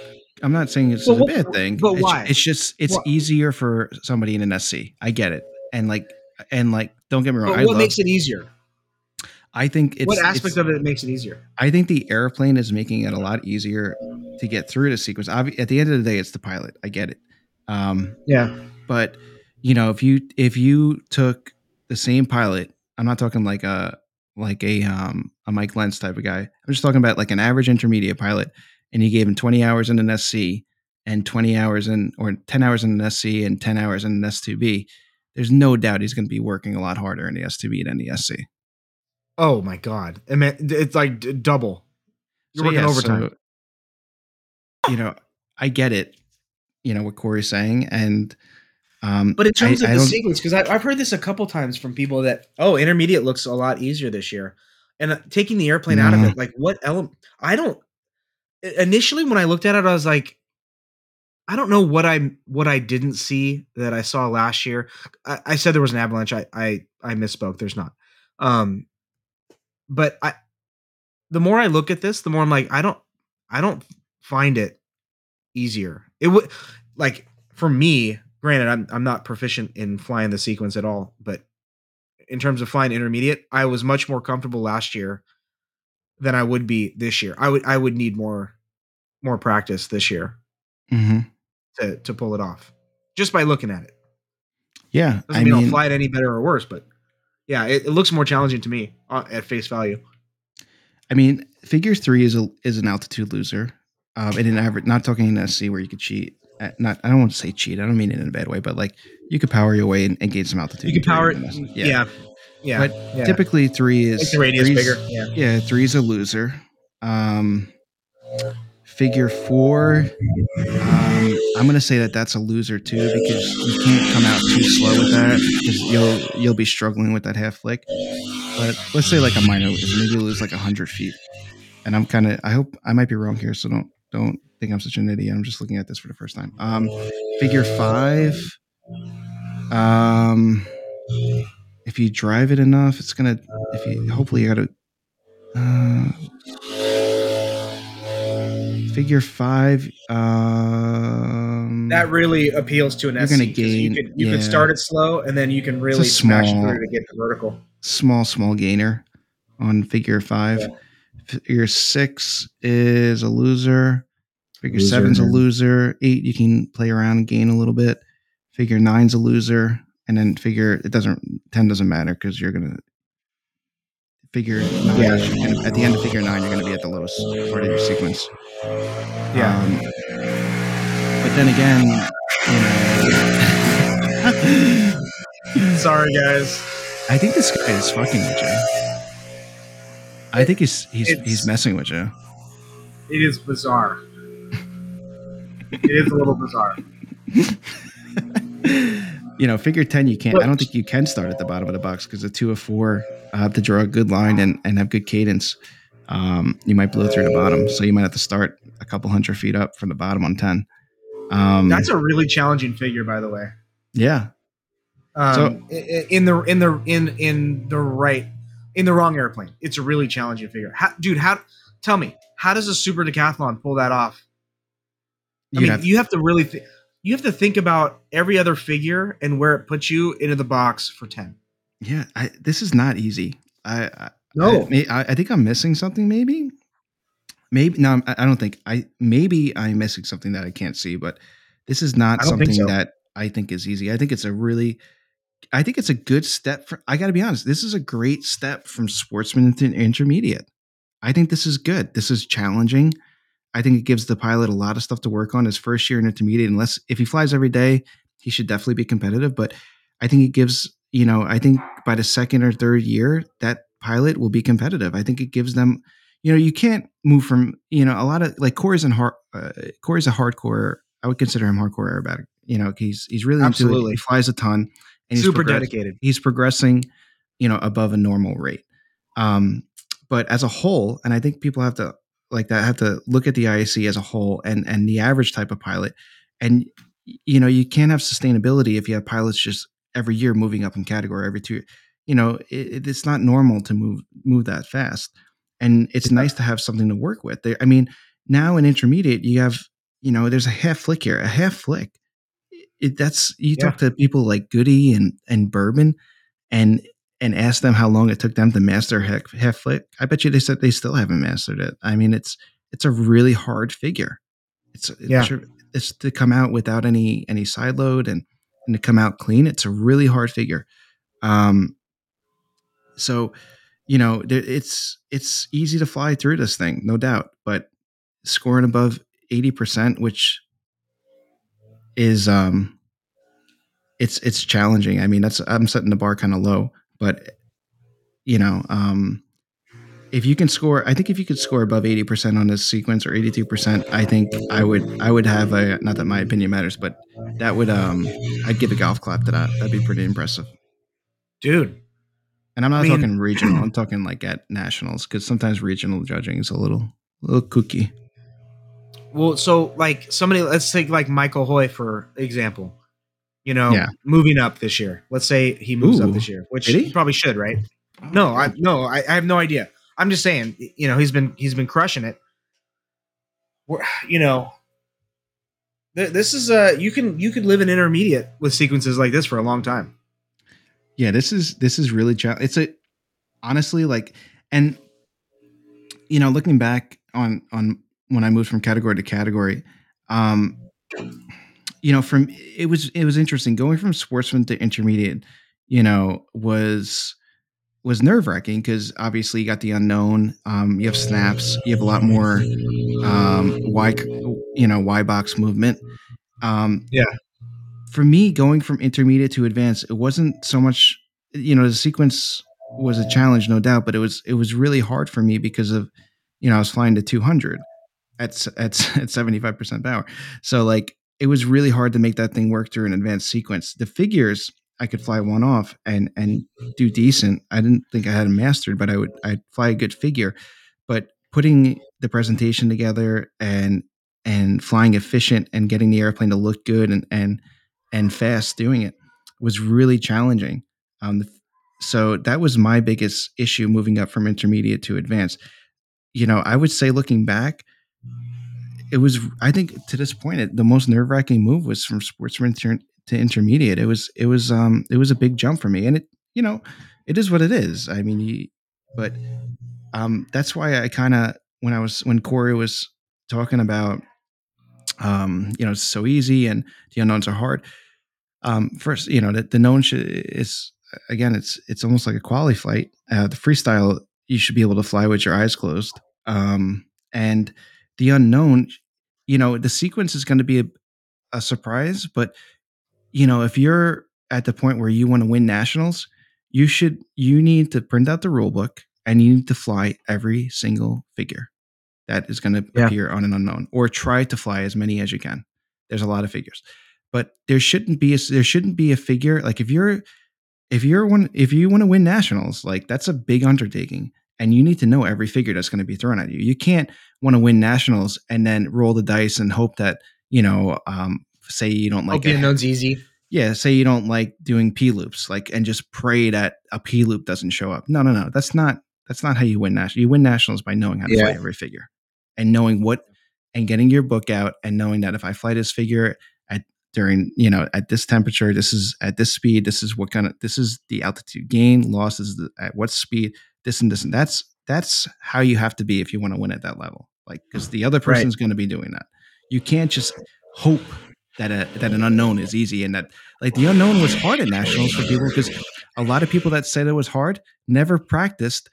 I'm not saying it's But a bad thing. but it's, why? It's just it's easier for somebody in an SC. I get it, and like and like don't get me wrong. But what love, makes it easier? I think it's what it's- aspect of it makes it easier? I think the airplane is making it a lot easier to get through the sequence. Obvi- At the end of the day, it's the pilot. I get it. Um, Yeah, but you know, if you if you took the same pilot, I'm not talking like a like a um a Mike Lentz type of guy. I'm just talking about like an average intermediate pilot, and you gave him 20 hours in an SC and 20 hours in or 10 hours in an SC and 10 hours in an S2B. There's no doubt he's going to be working a lot harder in the S2B than the SC. Oh my god! I mean, it's like d- double. You're So, working yeah, overtime. so, you know, I get it. You know what Corey's saying, and um, But in terms I- of I the sequence, because I've heard this a couple times from people that oh, intermediate looks a lot easier this year, and uh, taking the airplane out of it, like what element? I don't. Initially, when I looked at it, I was like, I don't know what I what I didn't see that I saw last year. I, I said there was an avalanche. I I I misspoke. There's not. Um, but I, the more I look at this, the more I'm like, I don't, I don't find it easier. It would like for me. Granted, I'm I'm not proficient in flying the sequence at all, but in terms of flying intermediate, I was much more comfortable last year than I would be this year. I would I would need more more practice this year mhm. to to pull it off just by looking at it. yeah, Doesn't I mean, I'll fly it any better or worse, but yeah, it, it looks more challenging to me uh, at face value. I mean, figure three is a is an altitude loser. Um, in an average, not talking in SC where you could cheat. Uh, Not, I don't want to say cheat. I don't mean it in a bad way, but like you could power your way and, and gain some altitude. You can power it. three in SC. Yeah, yeah. But yeah. Typically, three is Make the radius bigger. Yeah. Yeah, three's a loser. Um, figure four, um, I'm gonna say that that's a loser too because you can't come out too slow with that because you'll you'll be struggling with that half flick. But let's say like a minor loser, maybe you lose like hundred feet. And I'm kind of I hope I might be wrong here, so don't don't think I'm such an idiot. I'm just looking at this for the first time. Um, figure five. Um, if you drive it enough, it's gonna. If you hopefully you gotta. Uh, figure five. Um, That really appeals to an You're SC. gonna 'cause you gain- could you yeah. could start it slow and then you can really smash small- through to get the vertical. small small gainer on figure five. Figure six is a loser. Figure Loser, seven's a loser. Eight, you can play around and gain a little bit. Figure nine's a loser. And then figure it doesn't ten doesn't matter because you're gonna figure nine. Yeah. gonna- at the end of figure nine, you're gonna be at the lowest part of your sequence. Yeah. Um, but then again, you know, Sorry, guys. I think this guy is fucking with you. I think he's he's It's- he's messing with you. It is bizarre. it is a little bizarre. you know, figure ten, you can't. I don't think you can start at the bottom of the box because the two of four uh, have to draw a good line and and have good cadence. Um, you might blow through the bottom, so you might have to start a couple hundred feet up from the bottom on ten. Um, That's a really challenging figure, by the way. yeah, Um, So- in the in the in in the right in the wrong airplane, it's a really challenging figure. How, dude, how? Tell me, how does a super decathlon pull that off? I mean, have- you have to really th- you have to think about every other figure and where it puts you into the box for ten. yeah. I, this is not easy. I, I No. I, I, think I'm missing something. Maybe, maybe no. I, don't think I. Maybe I'm missing something that I can't see. But this is not I don't think something so. that I think is easy. I think it's a really. I think it's a good step for. I got to be honest. This is a great step from sportsman to intermediate. I think this is good. This is challenging. I think it gives the pilot a lot of stuff to work on his first year in intermediate. Unless if he flies every day, he should definitely be competitive. But I think it gives you know. I think by the second or third year, that pilot will be competitive. I think it gives them. You know, you can't move from you know a lot of like Corey's and hard. Uh, Corey's a hardcore. I would consider him hardcore aerobatic. You know, he's he's really. Absolutely. He flies a ton. And he's Super dedicated. he's progressing, you know, above a normal rate. Um, but as a whole, and I think people have to like that have to look at the IAC as a whole and and the average type of pilot. And you know, you can't have sustainability if you have pilots just every year moving up in category every two. You know, it, it's not normal to move move that fast. And it's nice to have something to work with. I mean, now in intermediate, you have you know, there's a half flick here, a half flick. It, that's you Yeah. talk to people like Goody and and Bourbon, and and ask them how long it took them to master half flick. I bet you they said they still haven't mastered it. I mean, it's it's a really hard figure. It's Yeah. it's, it's to come out without any any side load and and to come out clean. It's a really hard figure. Um, so you know there, it's it's easy to fly through this thing, no doubt. But scoring above eighty percent, which is um, it's it's challenging. I mean, that's I'm setting the bar kind of low, but you know, um, if you can score, I think if you could score above eighty percent on this sequence or eighty two percent, I think I would I would have a not that my opinion matters, but that would um I'd give a golf clap to that. That'd be pretty impressive. Dude, And I'm not I mean- talking regional. I'm talking like at nationals because sometimes regional judging is a little a little kooky. Well, so like somebody, let's take like Michael Hoy for example. You know, Yeah. moving up this year. Let's say he moves Ooh. up this year, which he? he probably should, right? No, I no, I, I have no idea. I'm just saying, you know, he's been he's been crushing it. We're, you know, th- this is uh you can you could live in intermediate with sequences like this for a long time. yeah this is this is really cha- it's a honestly like and you know looking back on on when i moved from category to category um you know from it was it was interesting. Going from sportsman to intermediate you know was was nerve wracking because obviously you got the unknown um you have snaps you have a lot more um y you know y box movement. Um Yeah. for me going from intermediate to advanced it wasn't so much you know the sequence was a challenge no doubt but it was it was really hard for me because of you know i was flying to 200 at at, at 75% power. So like it was really hard to make that thing work through an advanced sequence. The figures i could fly one off and and do decent. I didn't think i had them mastered but i would i'd fly a good figure. But putting the presentation together and and flying efficient and getting the airplane to look good and and and fast doing it was really challenging. Um, so that was my biggest issue moving up from intermediate to advanced. You know, I would say looking back, it was I think to this point it, the most nerve wracking move was from sportsman to, to intermediate. It was it was um it was a big jump for me, and it you know it is what it is. I mean, but um, that's why I kind of when I was when Corey was talking about, um, you know, it's so easy and the unknowns are hard. Um, first, you know, the, the known sh- is again, it's it's almost like a quality flight. Uh, the freestyle, you should be able to fly with your eyes closed. Um, and the unknown, you know, the sequence is going to be a, a surprise, but you know, if you're at the point where you want to win nationals, you should you need to print out the rule book and you need to fly every single figure that is going to Yeah. appear on an unknown or try to fly as many as you can. There's a lot of figures. But there shouldn't be a, there shouldn't be a figure like if you're if you're one if you want to win nationals, like that's a big undertaking and you need to know every figure that's going to be thrown at you. You can't want to win nationals and then roll the dice and hope that, you know, um say you don't like Hope a- unknown's easy. yeah, say you don't like doing P loops, like, and just pray that a P loop doesn't show up. No, no, no. That's not that's not how you win national. You win nationals by knowing how to Yeah. fly every figure and knowing what and getting your book out and knowing that if I fly this figure at during you know at this temperature, this is at this speed, this is what kind of this is the altitude gain, loss is the, at what speed, this and this and that's that's how you have to be if you want to win at that level. Like because the other Right. person's going to be doing that. You can't just hope that a that an unknown is easy and that like the unknown was hard at nationals for people because a lot of people that said it was hard never practiced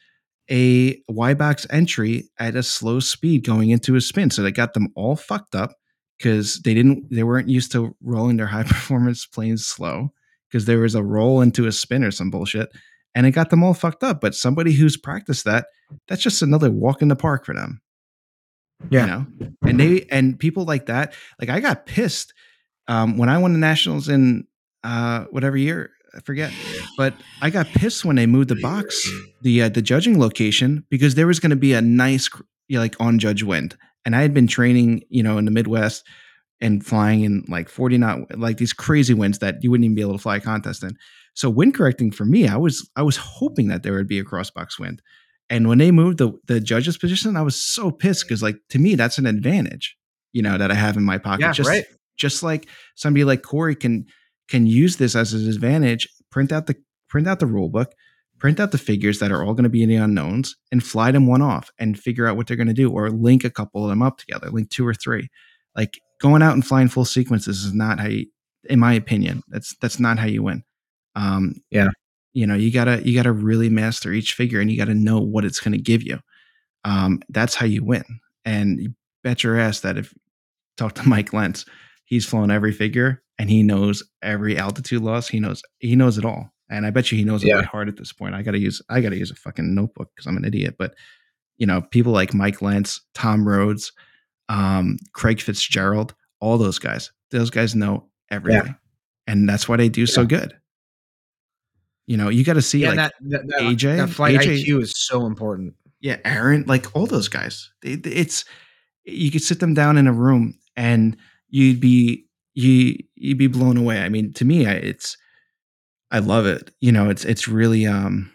a Y box entry at a slow speed going into a spin. So they got them all fucked up because they didn't they weren't used to rolling their high performance planes slow because there was a roll into a spin or some bullshit. And it got them all fucked up. But somebody who's practiced that, that's just another walk in the park for them. Yeah. You know? And they and people like that, like I got pissed um, when I won the nationals in uh, whatever year, I forget. But I got pissed when they moved the box, the uh, the judging location, because there was going to be a nice, you know, like on judge wind, and I had been training, you know, in the Midwest and flying in like forty knot, like these crazy winds that you wouldn't even be able to fly a contest in. So wind correcting for me, I was I was hoping that there would be a crossbox wind. And when they moved the the judge's position, I was so pissed because like to me that's an advantage, you know, that I have in my pocket. Yeah, just right. just like somebody like Corey can can use this as an advantage, print out the print out the rule book, print out the figures that are all going to be in the unknowns, and fly them one off and figure out what they're going to do, or link a couple of them up together, link two or three. Like going out and flying full sequences is not how you, in my opinion, that's that's not how you win. Um, Yeah. you know, you gotta you gotta really master each figure, and you gotta know what it's going to give you. Um, that's how you win. And you bet your ass that if talk to Mike Lentz, he's flown every figure and he knows every altitude loss. He knows he knows it all. And I bet you he knows it Yeah. by heart at this point. I gotta use I gotta use a fucking notebook because I'm an idiot. But you know, people like Mike Lentz, Tom Rhodes, um, Craig Fitzgerald, all those guys. Those guys know everything. And that's why they do so good. You know, you got to see Yeah, like that, that, that AJ that flight AJ IQ is so important. yeah, Aaron, like all those guys. It- it's you could sit them down in a room and you'd be you you'd be blown away. I mean, to me, I, it's I love it. You know, it's it's really um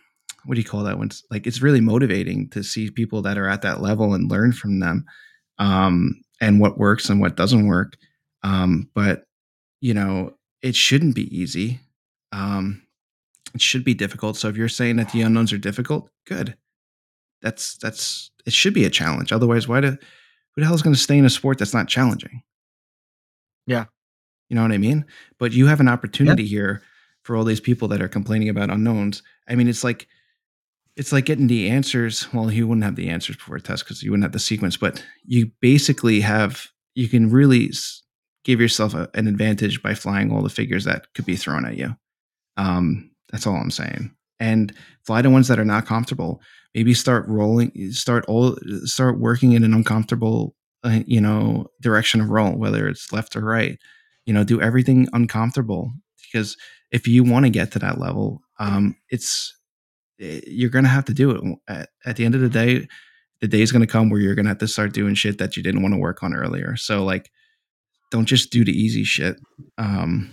what do you call that when it's like it's really motivating to see people that are at that level and learn from them um and what works and what doesn't work. Um but you know, it shouldn't be easy. Um it should be difficult. So if you're saying that the unknowns are difficult, good that's that's it should be a challenge. Otherwise, why do who the hell is going to stay in a sport that's not challenging? Yeah. You know what I mean? But you have an opportunity here for all these people that are complaining about unknowns. I mean, it's like it's like getting the answers. Well, you wouldn't have the answers before a test because you wouldn't have the sequence, but you basically have you can really give yourself a, an advantage by flying all the figures that could be thrown at you. Um, that's all I'm saying. And fly to ones that are not comfortable. Maybe start rolling start all start working in an uncomfortable uh, you know direction of roll whether it's left or right. You know do everything uncomfortable because if you want to get to that level um it's eh, you're gonna have to do it. At, at the end of the day the day is gonna come where you're gonna have to start doing shit that you didn't want to work on earlier. So like don't just do the easy shit. Um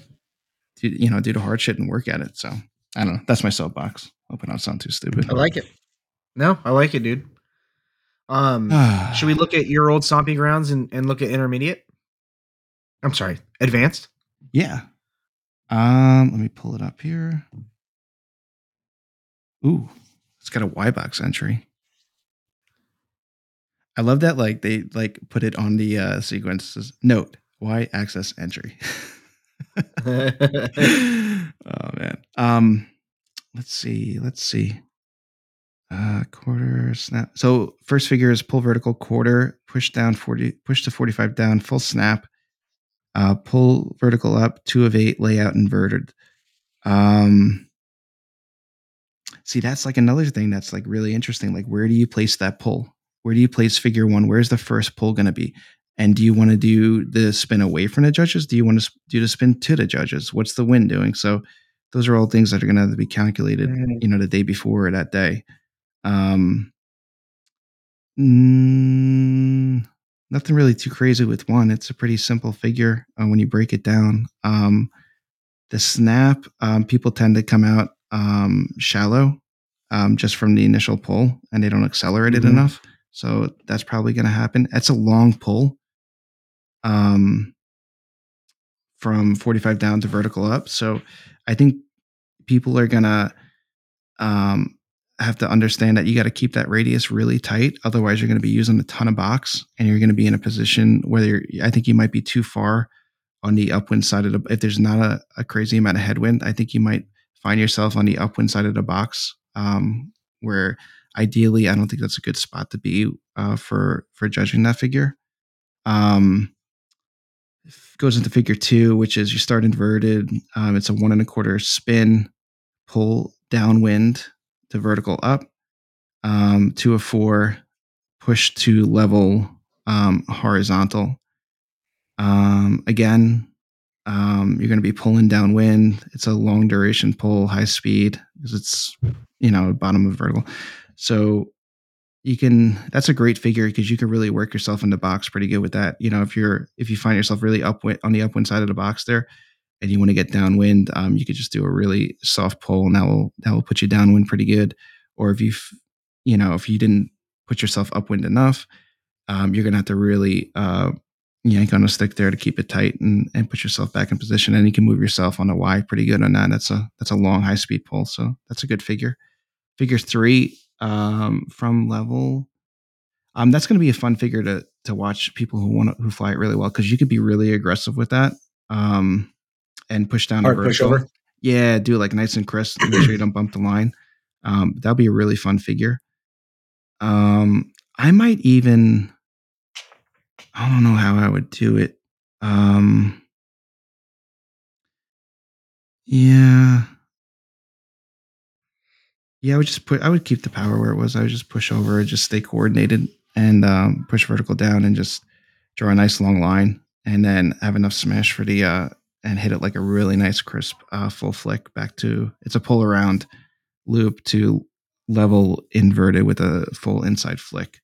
do, you know do the hard shit and work at it so i don't know that's my soapbox hope i don't sound too stupid I like it. No, I like it, dude. Um, should we look at your old stomping grounds and, and look at intermediate? I'm sorry, advanced. Yeah. Um, let me pull it up here. Ooh, it's got a Y box entry. I love that like they like put it on the uh sequences. Note, Y access entry. oh man. Um let's see. Let's see. Uh quarter snap. So first figure is pull vertical quarter, push down 40, push to 45 down, full snap. Uh pull vertical up, two of eight, layout inverted. Um see that's like another thing that's like really interesting. Like where do you place that pull? Where do you place figure one? Where's the first pull gonna be? And do you want to do the spin away from the judges? Do you want to do the spin to the judges? What's the wind doing? So those are all things that are going to have to be calculated, Mhm. you know, the day before or that day. Um, mm, nothing really too crazy with one. It's a pretty simple figure uh, when you break it down. Um, the snap, um, people tend to come out um, shallow um, just from the initial pull, and they don't accelerate it Mhm. enough. So that's probably going to happen. That's a long pull um, from 45 down to vertical up. So I think people are going to um, have to understand that you got to keep that radius really tight. Otherwise, you're going to be using a ton of box and you're going to be in a position where I think you might be too far on the upwind side of the, if there's not a, a crazy amount of headwind, I think you might find yourself on the upwind side of the box um, where ideally, I don't think that's a good spot to be uh, for, for judging that figure. Um, goes into figure two, which is you start inverted. Um, it's a one and a quarter spin, pull downwind to vertical up, um, two of four, push to level um, horizontal. Um, again, um, you're going to be pulling downwind. It's a long duration pull, high speed because it's you know bottom of vertical. So you can that's a great figure because you can really work yourself in the box pretty good with that. You know, if you're if you find yourself really upwind on the upwind side of the box there, and you want to get downwind, um, you could just do a really soft pull, and that will that will put you downwind pretty good. Or if you you know if you didn't put yourself upwind enough, um, you're gonna have to really uh, yank on a stick there to keep it tight and and put yourself back in position. And you can move yourself on a Y pretty good on that. That's a that's a long high speed pull, so that's a good figure. Figure three um, from level. Um, that's going to be a fun figure to to watch people who want to, who fly it really well because you could be really aggressive with that um, and push down Hard a vertical. pushover. Yeah, do it like nice and crisp. Make sure you don't bump the line. Um, that'll be a really fun figure. Um, I might even. I don't know how I would do it. Um, yeah. Yeah, I would just put. I would keep the power where it was. I would just push over, just stay coordinated, and um, push vertical down, and just draw a nice long line, and then have enough smash for the uh, and hit it like a really nice crisp uh, full flick back to. It's a pull around loop to level inverted with a full inside flick,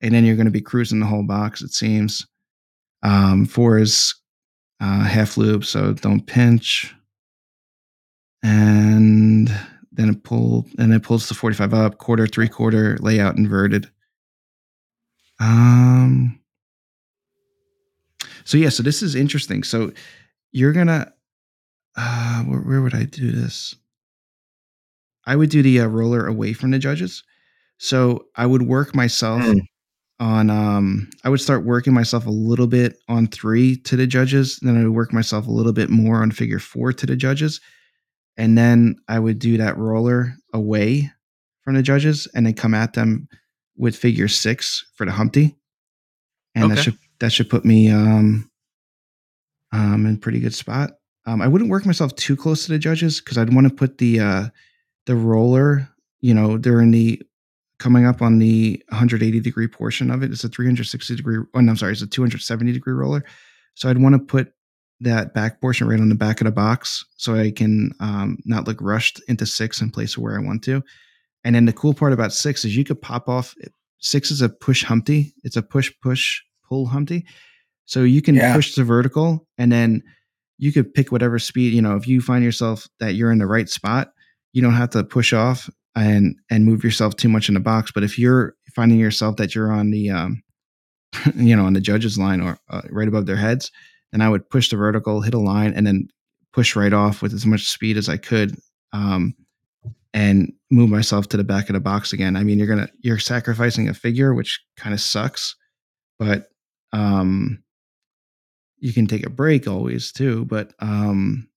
and then you're going to be cruising the whole box. It seems. Um, four is uh, half loop, so don't pinch, and then it pull and it pulls to 45 up quarter three quarter layout inverted. Um so yeah so this is interesting. So you're gonna uh where, where would i do this? I would do the uh, roller away from the judges. So i would work myself Mm. on um i would start working myself a little bit on three to the judges then i would work myself a little bit more on figure four to the judges and then I would do that roller away from the judges and then come at them with figure six for the Humpty. And that should that should put me um um in pretty good spot. Um I wouldn't work myself too close to the judges because I'd want to put the uh the roller, you know, during the coming up on the 180 degree portion of it. It's a 360 degree oh no, I'm sorry, it's a 270 degree roller. So I'd want to put that back portion right on the back of the box so I can um, not look rushed into six and place it where I want to. And then the cool part about six is you could pop off. Six is a push Humpty. It's a push push pull Humpty. So you can Yeah. push the vertical and then you could pick whatever speed. You know, if you find yourself that you're in the right spot, you don't have to push off and and move yourself too much in the box. But if you're finding yourself that you're on the um, you know on the judges line or uh, right above their heads, then I would push the vertical, hit a line, and then push right off with as much speed as I could. Um, and move myself to the back of the box again. I mean, you're gonna you're sacrificing a figure, which kind of sucks, but um, you can take a break always too. But um,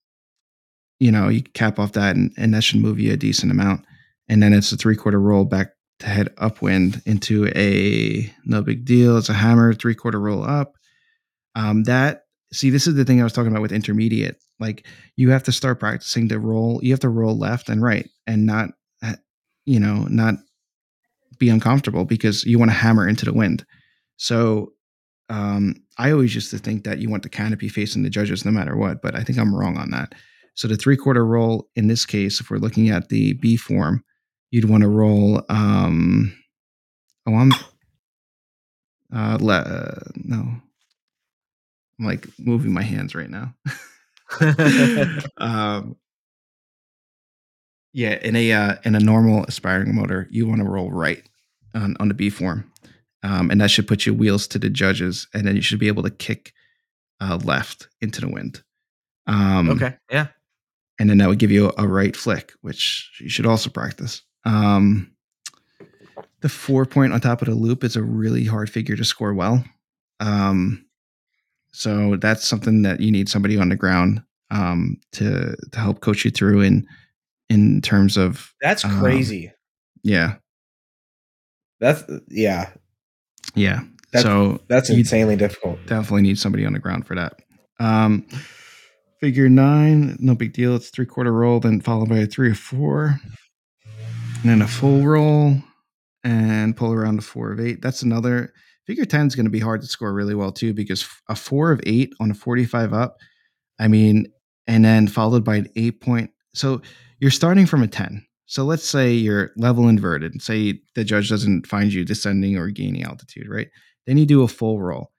you know, you cap off that, and, and that should move you a decent amount. And then it's a three quarter roll back to head upwind into a no big deal. It's a hammer three quarter roll up. Um, that see, this is the thing I was talking about with intermediate. Like you have to start practicing to roll. You have to roll left and right, and not, you know, not be uncomfortable because you want to hammer into the wind. So um, I always used to think that you want the canopy facing the judges no matter what, but I think I'm wrong on that. So the three quarter roll in this case, if we're looking at the B form, you'd want to roll. Um, oh, I'm uh, le- no, I'm like moving my hands right now. um, yeah, in a uh, in a normal aspiring motor, you want to roll right on, on the B form, um, and that should put your wheels to the judges, and then you should be able to kick uh, left into the wind. Um, okay, yeah, and then that would give you a, a right flick, which you should also practice. Um, the four point on top of the loop is a really hard figure to score well. Um, so that's something that you need somebody on the ground um, to to help coach you through in in terms of that's um, crazy. Um, yeah, that's yeah, yeah. That's, so that's insanely difficult. Definitely need somebody on the ground for that. Um, figure nine, no big deal. It's three quarter roll, then followed by a three or four, and then a full roll, and pull around a four of eight. That's another Figure 10 is going to be hard to score really well too because a four of eight on a 45 up, I mean, and then followed by an eight point. So you're starting from a 10. So let's say you're level inverted. Say the judge doesn't find you descending or gaining altitude, right? Then you do a full roll.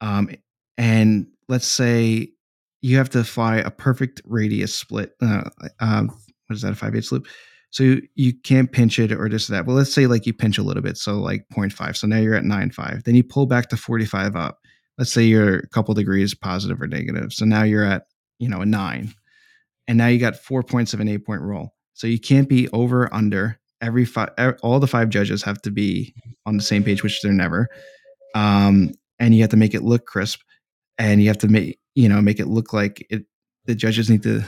Um, and let's say you have to fly a perfect radius split. Uh, uh, what is that, a 5 8 loop? So you, you can't pinch it or just that. Well, let's say like you pinch a little bit, so like 0.5. So now you're at 9.5. Then you pull back to 45 up. Let's say you're a couple degrees positive or negative. So now you're at, you know, a nine. And now you got four points of an eight point roll. So you can't be over under. Every five, all the five judges have to be on the same page, which they're never. Um, and you have to make it look crisp, and you have to make you know make it look like it. The judges need to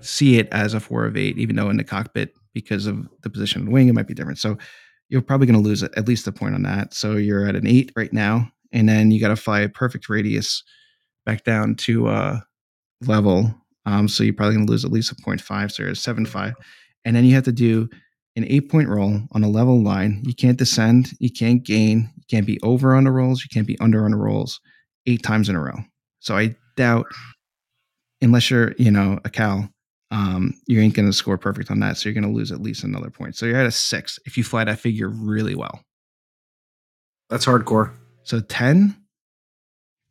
see it as a four of eight, even though in the cockpit, because of the position of the wing, it might be different. So you're probably going to lose at least a point on that. So you're at an eight right now, and then you got to fly a perfect radius back down to uh, level. Um, so you're probably going to lose at least a point five. So you're at seven five, and then you have to do an eight point roll on a level line. You can't descend, you can't gain, you can't be over on the rolls, you can't be under on the rolls eight times in a row. So I doubt, unless you're you know a cow, um, you ain't going to score perfect on that. So you're going to lose at least another point. So you're at a six if you fly that figure really well. That's hardcore. So 10,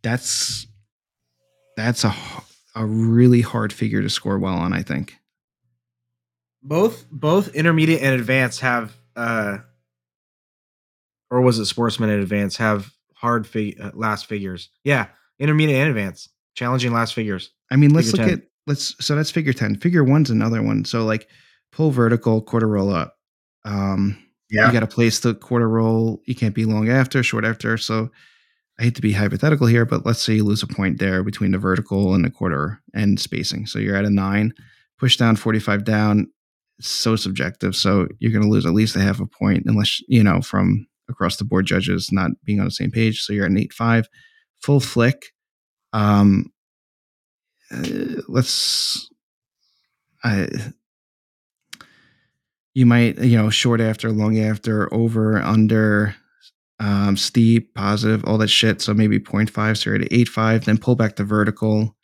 that's that's a a really hard figure to score well on, I think. Both both intermediate and advanced have uh or was it sportsman and advanced have hard fig- uh, last figures. Yeah, intermediate and advanced, challenging last figures. I mean, let's look 10. at let's so that's figure 10 figure one's another one. So like pull vertical quarter roll up. Um yeah you got to place the quarter roll. You can't be long after short after. So i hate to be hypothetical here but let's say you lose a point there between the vertical and the quarter and spacing. So you're at a nine push down 45 down. It's so subjective. So you're going to lose at least a half a point unless you know from across the board judges not being on the same page. So you're at an 8-5 full flick. Um uh, let's I you might you know short after long after over under um, steep positive all that shit. So maybe 0.5 so you're at 8.5 then pull back to vertical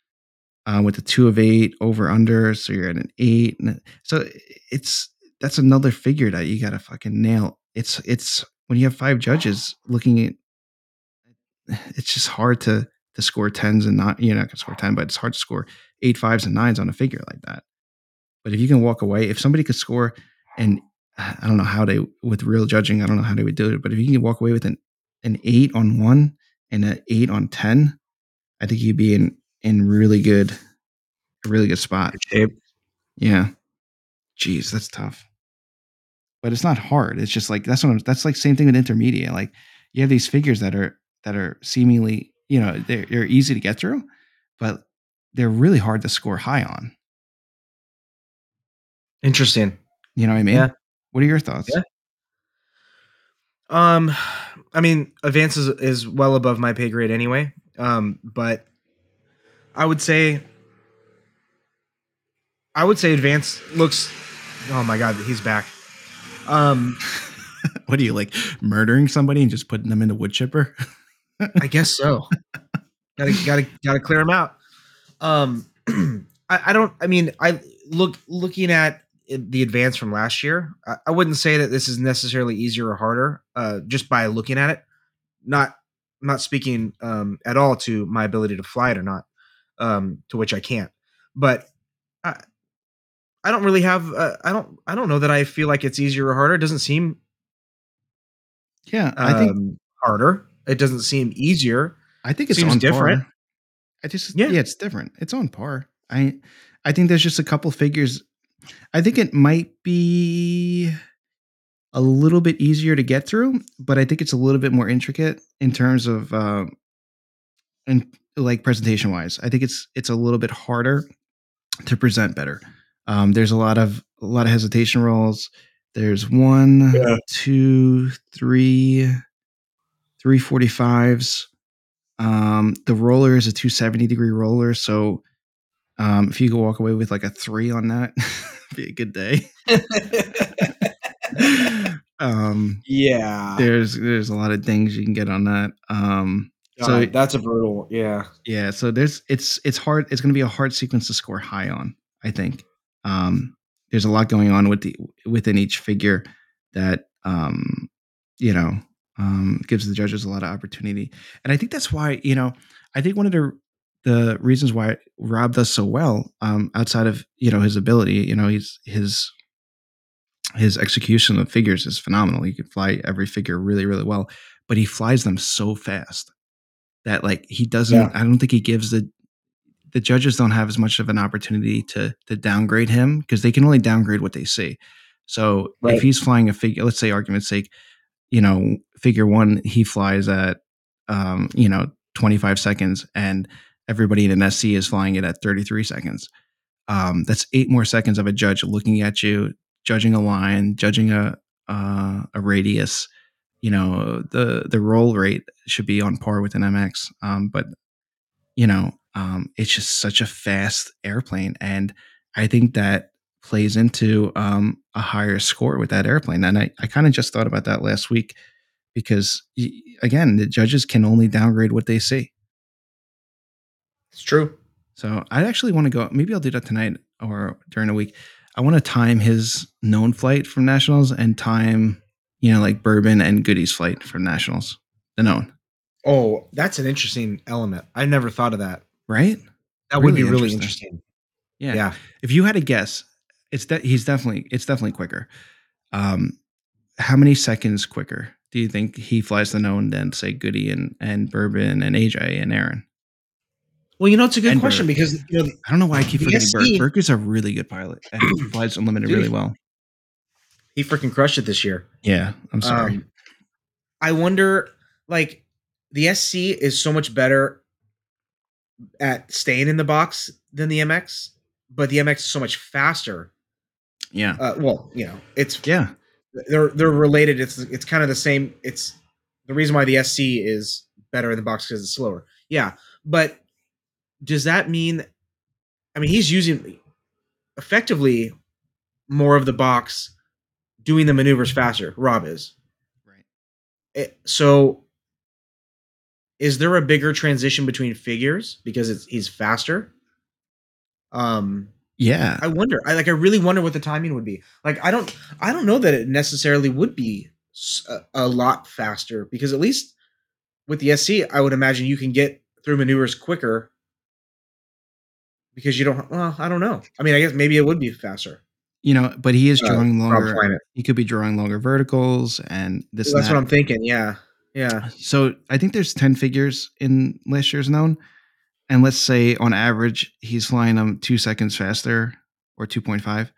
uh, with the two of eight over under so you're at an eight so it's that's another figure that you gotta fucking nail. It's it's when you have five judges looking at it's just hard to to score tens and not, you're not going to score 10, but it's hard to score eight fives and nines on a figure like that. But if you can walk away, if somebody could score, and I don't know how they, with real judging, I don't know how they would do it, but if you can walk away with an, an eight on one and an eight on 10, I think you'd be in, in really good, a really good spot. Shape. Yeah. Geez, that's tough. But it's not hard. It's just like that's what I'm, that's like same thing with intermediate. Like you have these figures that are that are seemingly you know they're, they're easy to get through, but they're really hard to score high on. Interesting. You know what I mean? Yeah. What are your thoughts? Yeah. Um, I mean, advance is, is well above my pay grade anyway. Um, but I would say, I would say advance looks. Oh my god, he's back. Um, what are you like murdering somebody and just putting them in the wood chipper? I guess so. gotta gotta gotta clear them out. Um, I, I don't. I mean, I look looking at the advance from last year. I, I wouldn't say that this is necessarily easier or harder. Uh, just by looking at it, not not speaking um at all to my ability to fly it or not. Um, to which I can't. But I, I don't really have. Uh, I don't. I don't know that I feel like it's easier or harder. It doesn't seem. Yeah, I think um, harder. It doesn't seem easier. I think it's seems on different. Par. I just Yeah. yeah. it's different. It's on par. I I think there's just a couple figures. I think it might be a little bit easier to get through, but I think it's a little bit more intricate in terms of uh, and like presentation wise. I think it's it's a little bit harder to present better. Um, there's a lot of a lot of hesitation rolls. There's one, Yeah. two, three, three forty fives. Um, the roller is a 270 degree roller, so um, if you could walk away with like a three on that, be a good day. um, yeah. there's there's a lot of things you can get on that. Um, So so that's a brutal. Yeah. yeah, so there's it's it's hard. It's going to be a hard sequence to score high on. I think um, there's a lot going on with the within each figure that um, you know um, gives the judges a lot of opportunity, and I think that's why you know I think one of the the reasons why Rob does so well um, outside of you know his ability, you know, he's his his execution of figures is phenomenal. He can fly every figure really, really well, but he flies them so fast that like he doesn't. Yeah. I don't think he gives the the judges don't have as much of an opportunity to to downgrade him because they can only downgrade what they see. So Right. if he's flying a figure, let's say argument's sake, you know, figure one he flies at um, you know 25 seconds and everybody in an SC is flying it at 33 seconds. Um, that's eight more seconds of a judge looking at you, judging a line, judging a uh, a radius. You know, the the roll rate should be on par with an MX, um, but you know, um, it's just such a fast airplane, and I think that plays into um, a higher score with that airplane. And I, I kind of just thought about that last week because again, the judges can only downgrade what they see. It's true. So I actually want to go. Maybe I'll do that tonight or during the week. I want to time his known flight from nationals and time, you know, like Boerboon and Goody's flight from nationals. The known, Oh, that's an interesting element. I never thought of that. right? That would Really be really interesting. interesting. Yeah. Yeah. If you had a guess, it's that he's definitely it's definitely quicker. Um, how many seconds quicker do you think he flies the known than say Goody and and Boerboon and AJ and Aaron? Well, you know, it's a good And question because you know I don't know why I keep forgetting. SC Burke is a really good pilot and he flies unlimited Dude, really well. he freaking crushed it this year. Yeah, I'm sorry. Um, I wonder, like, the SC is so much better at staying in the box than the MX, but the MX is so much faster. Yeah, Uh, well, you know, it's yeah, they're they're related. It's it's kind of the same. It's the reason why the SC is better in the box because it's slower. Yeah, but does that mean? I mean, he's using effectively more of the box, doing the maneuvers faster. Rob is. right. It- so, is there a bigger transition between figures because it's he's faster? Um, Yeah, I wonder. I like. I really wonder what the timing would be. Like, I don't. I don't know that it necessarily would be a lot faster because at least with the SC, I would imagine you can get through maneuvers quicker because you don't. Well, I don't know. I mean, I guess maybe it would be faster. you know, but he is Uh, drawing Rob longer. He could be drawing longer verticals and this. That's and what. I'm thinking. Yeah. Yeah. So I think there's 10 figures in last year's known. And let's say on average, he's flying them two seconds faster or 2.5.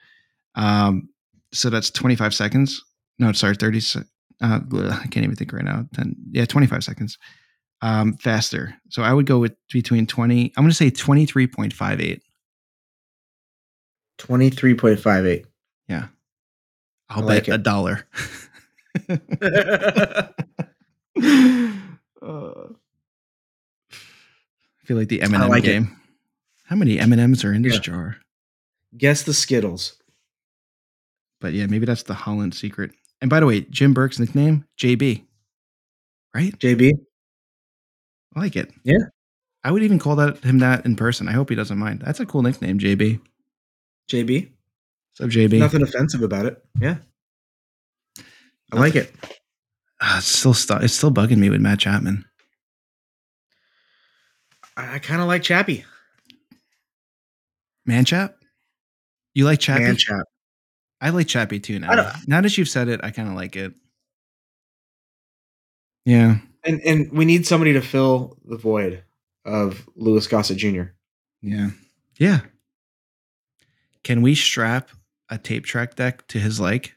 Um, so that's 25 seconds. No, sorry, 30. Uh, I can't even think right now. 10, yeah, 25 seconds. Um, faster. So I would go with between 20. I'm going to say 23.58. 23.58. yeah I'll bet like a dollar. Uh, feel like the M&M like it. game. How many M&Ms are in this Yeah. jar? Guess the Skittles. But yeah, maybe that's the Holland secret. And by the way, Jim Burke's nickname, JB. Right? JB? I like it. Yeah. I would even call that him that in person. I hope he doesn't mind. That's a cool nickname, JB. JB? Up, JB? Nothing offensive about it. Yeah. I like it. Ah, it's still stu- it's still bugging me with Matt Chapman. I, I kind of like Chappie. Man Chap? You like Chappie? Man Chap. I like Chappie too now. Now that you've said it, I kind of like it. Yeah. And and we need somebody to fill the void of Louis Gossett Jr. Yeah. Yeah. Can we strap a tape track deck to his like?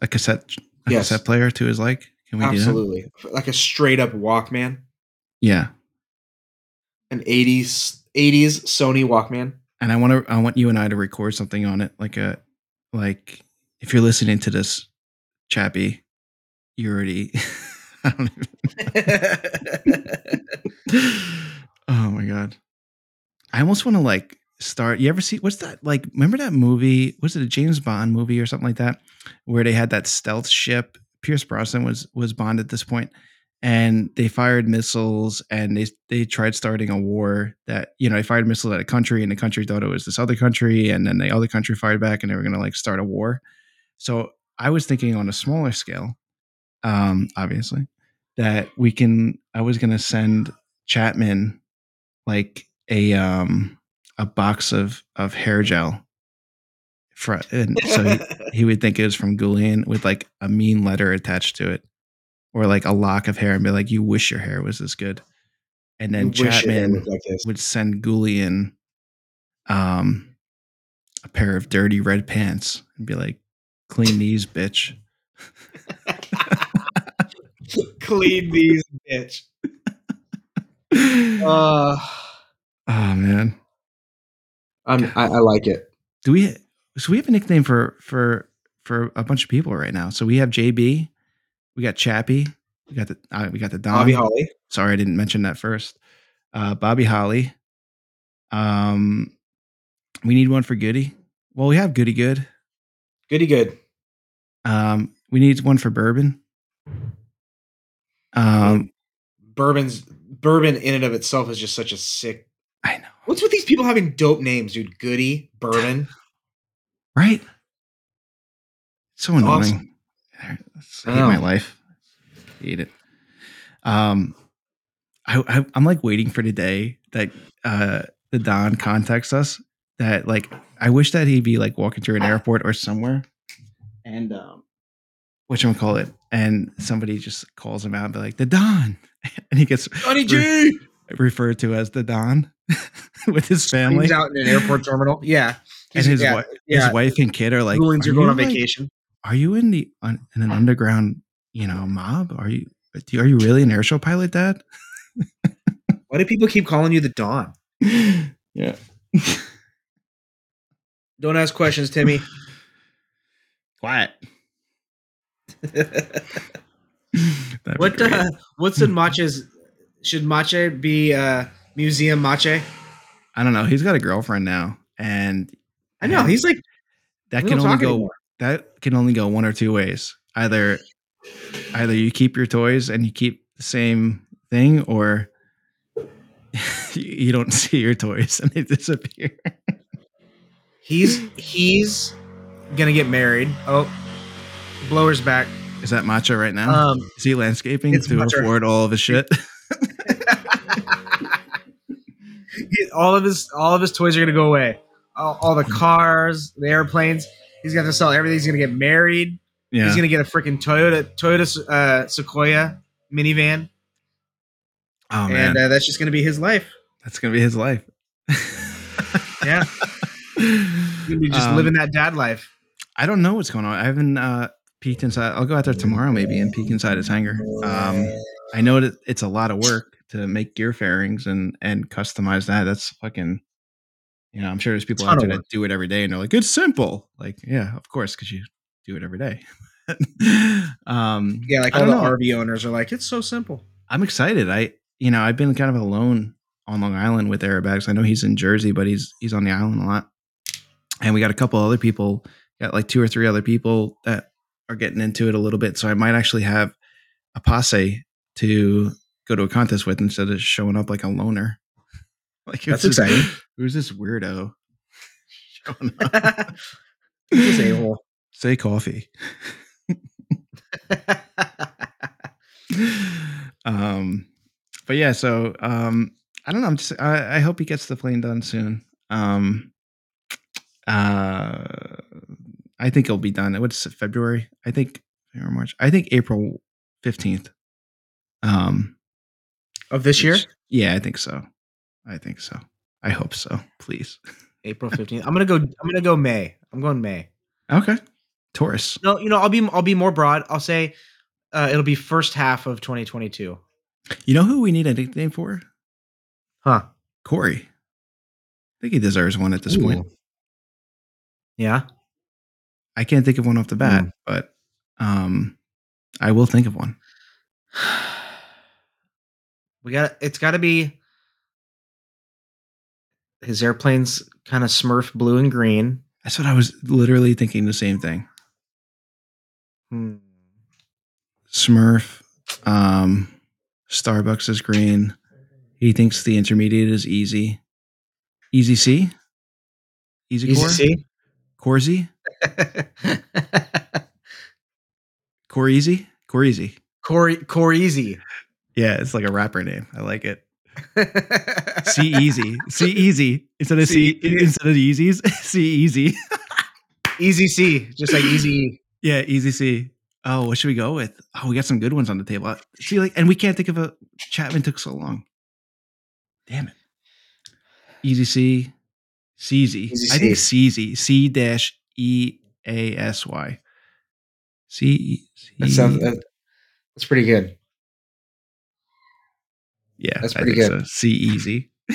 A cassette a Yes. cassette player to his like? Can we do that? Absolutely. Like a straight up Walkman. Yeah. An 80s 80s Sony Walkman. And I want to I want you and I to record something on it like a like if you're listening to this Chappie, you already I don't even oh my god. I almost want to like start. You ever see what's that like? Remember that movie? Was it a James Bond movie or something like that, where they had that stealth ship? Pierce Brosnan was was Bond at this point, and they fired missiles and they they tried starting a war that you know they fired missiles at a country and the country thought it was this other country and then the other country fired back and they were going to like start a war. So I was thinking on a smaller scale, um, obviously, that we can. I was going to send Chapman like a um a box of of hair gel for and so he, he would think it was from Goulian with like a mean letter attached to it or like a lock of hair and be like you wish your hair was this good. And then You Chapman like would send Goulian um a pair of dirty red pants and be like clean these bitch. Clean these, bitch. Uh, oh man. I'm, I, I like it. do we so we have a nickname for for for a bunch of people right now. So we have jb we got chappie we got the uh, we got the don Bobby Holly. sorry i didn't mention that first uh bobby holly um we need one for goody well we have goody good Goody good. um we need one for Boerboon um Boerboon's bourbon in and of itself is just such a sick. i know What's with these people having dope names, dude? Goody, Boerboon. right so annoying Awesome. I hate know. my life I hate it um I, I i'm like waiting for the day that uh the don contacts us that like i wish that he'd be like walking through an airport or somewhere and um what you call it and somebody just calls him out and be like the don and he gets Johnny G. referred to as the don with his family He's out in an airport terminal. Yeah. and his, yeah, wi- yeah. his wife and kid are like "Are going on like, vacation. Are you in the un, in an underground you know mob are you are you really an airshow pilot dad Why do people keep calling you the Don? yeah Don't ask questions, Timmy. quiet what uh, what's in Mache's? Should Mache be uh, museum Mache? i don't know he's got a girlfriend now and I know he's like that can only go anymore. That can only go one or two ways either either you keep your toys and you keep the same thing or you don't see your toys and they disappear he's he's gonna get married. Oh, blower's back. is that macho right now Um, is he landscaping to Macho. afford all of his shit all of his all of his toys are gonna go away. All, all the cars, the airplanes. He's gonna to sell everything. He's gonna get married. yeah He's gonna get a freaking Toyota Toyota uh, Sequoia minivan, oh man and uh, that's just gonna be his life. That's gonna be his life. Yeah. You're just Um, living that dad life. I don't know what's going on. I haven't uh, peeked inside. I'll go out there tomorrow maybe and peek inside his hangar. Um, I know that it's a lot of work to make gear fairings and and customize that. That's fucking. You know, I'm sure there's people out there that do it every day, and they're like, "It's simple." Like, yeah, of course, because you do it every day. um, Yeah, like all the know. RV owners are like, it's so simple. I'm excited. I, you know, I've been kind of alone on Long Island with airbags. I know he's in Jersey, but he's he's on the island a lot. And we got a couple other people, got like two or three other people that are getting into it a little bit. So I might actually have a posse to go to a contest with instead of showing up like a loner. Like That's exciting. Who's this weirdo showing up? He's a hole. Say coffee. um but yeah so um i don't know i'm just i, I hope he gets the plane done soon. Um uh i think it'll be done. What's february? I think or march. I think april 15th um of this year, yeah i think so. I think so i hope so please April 15th. I'm gonna go. I'm gonna go May. I'm going May. okay taurus No, you know, I'll be. I'll be more broad. I'll say uh, it'll be first half of 2022. you know who we need a nickname for Huh? corey i think he deserves one at this point Yeah. I can't think of one off the bat, Mm. but um, I will think of one. We got. It's got to be. His airplane's kind of Smurf blue and green. That's what I was literally thinking. The same thing. Hmm. Smurf, um, Starbucks is green. He thinks the intermediate is easy. Easy C. Easy, Easy core. see. Corzy. Core easy. Core easy. Corey. Core easy. Yeah, it's like a rapper name. I like it. C easy. C easy instead of C, C- instead of easies, C easy. Easy C. Just like easy. Yeah, easy C. Oh, what should we go with? Oh, we got some good ones on the table. Uh, See, like, and we can't think of a Chapman took so long. Damn it. Easy C. CZ. Easy I think C. CZ. C dash E A S Y. C. That sounds. That, that's pretty good. Yeah, that's I pretty think good. So. C easy.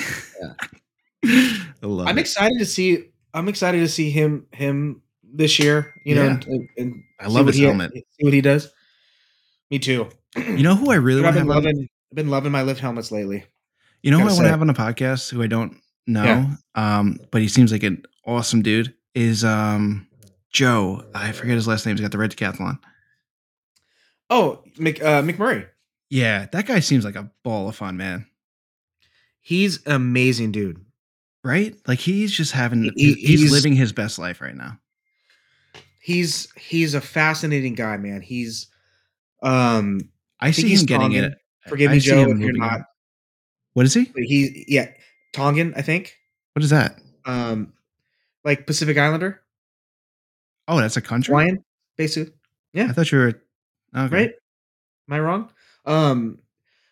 I love I'm it. excited to see. I'm excited to see him. Him this year. You know. Yeah. And, and- and I love his he- helmet. See what he does. Me too. You know who I really I've want to been have on loving. I've been loving my lift helmets lately. You know who I want to have on a podcast who I don't know, Yeah. um, but he seems like an awesome dude is um Joe. I forget his last name. He's got the red decathlon. Oh, Mc, uh, McMurray. Yeah, that guy seems like a ball of fun, man. He's amazing dude. Right? Like he's just having He- he's, he's- living his best life right now. He's he's a fascinating guy, man. He's um I, think see he's him getting Tongan. it. Forgive me, Joe, if you're not. What is he? he yeah, Tongan, I think. What is that? Um like Pacific Islander, Oh, that's a country. Hawaiian, basically. Yeah. I thought you were okay. Right? Am I wrong? Um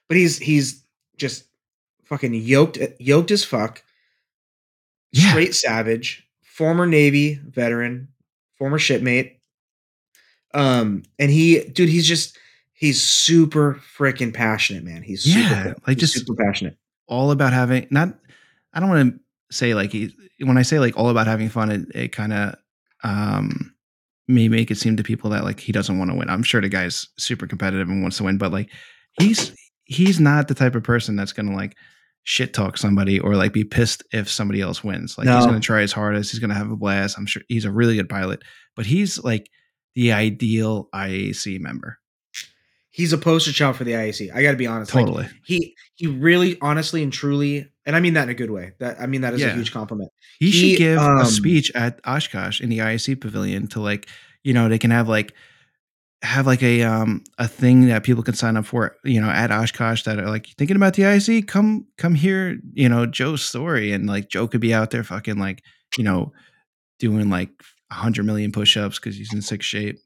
but he's he's just fucking yoked yoked as fuck. Yeah. Straight savage, former Navy veteran, former shipmate. Um, and he, dude, he's just he's super freaking passionate, man. He's Yeah, pa- like he's just- super passionate. all about having not i don't want to say like he when i say like all about having fun it, it kind of um may make it seem to people that like he doesn't want to win. I'm sure the guy's super competitive and wants to win but like he's he's not the type of person that's gonna like shit talk somebody or like be pissed if somebody else wins. Like he's gonna try his hardest he's gonna have a blast. I'm sure he's a really good pilot but he's like the ideal iac member He's a poster child for the IAC. I got to be honest. Like, totally he he really, honestly, and truly, and I mean that in a good way. That I mean that is Yeah. a huge compliment. He, He, should give um, a speech at Oshkosh in the IAC pavilion to like, you know, they can have like have like a um a thing that people can sign up for, you know, at Oshkosh that are like thinking about the IAC, come come here you know, Joe's story and like Joe could be out there fucking like, you know, doing like a hundred million push-ups because he's in sick shape.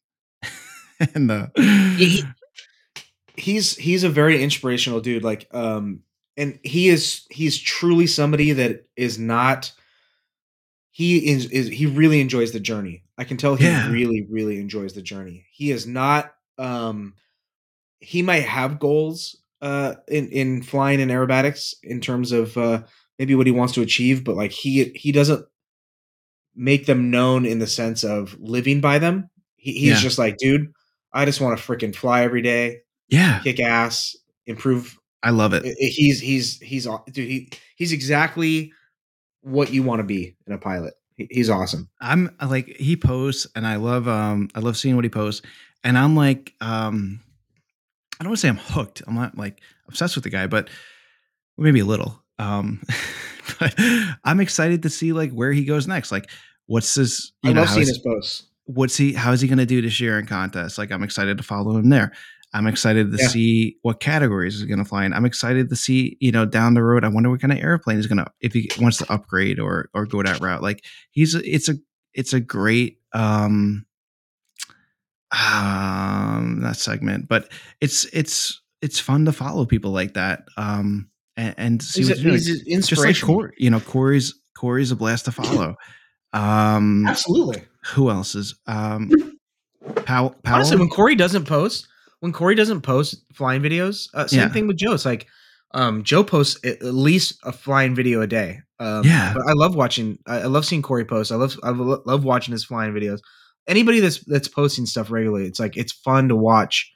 and uh He- he's he's a very inspirational dude like um and he is he's truly somebody that is not he is is he really enjoys the journey. I can tell he Yeah. really really enjoys the journey. He is not um he might have goals uh in in flying and aerobatics in terms of uh maybe what he wants to achieve, but like he he doesn't make them known in the sense of living by them. He, he's Yeah. just like, dude, I just want to freaking fly every day, Yeah, kick ass, improve I love it. I- I- he's he's he's dude he he's exactly what you want to be in a pilot he's awesome I'm like he posts and I love um I love seeing what he posts and I'm like um I don't want to say I'm hooked. I'm not like obsessed with the guy, but maybe a little. Um but I'm excited to see like where he goes next. Like what's his i you know love seeing is- his posts what's he how is he going to do this year in contests? Like I'm excited to follow him there. I'm excited to Yeah. see what categories he's going to fly in. I'm excited to see, you know, down the road. I wonder what kind of airplane he's going to if he wants to upgrade or or go that route. Like he's it's a it's a great um um that segment, but it's it's it's fun to follow people like that. Um and, and see he's, what a, he's just like Corey, you know, Corey's Corey's a blast to follow. Um absolutely who else is um Powell, Powell? honestly when corey doesn't post when corey doesn't post flying videos uh, same Yeah. thing with joe it's like um joe posts at least a flying video a day um Yeah. but i love watching i, I love seeing corey post i love i love watching his flying videos anybody that's that's posting stuff regularly it's like it's fun to watch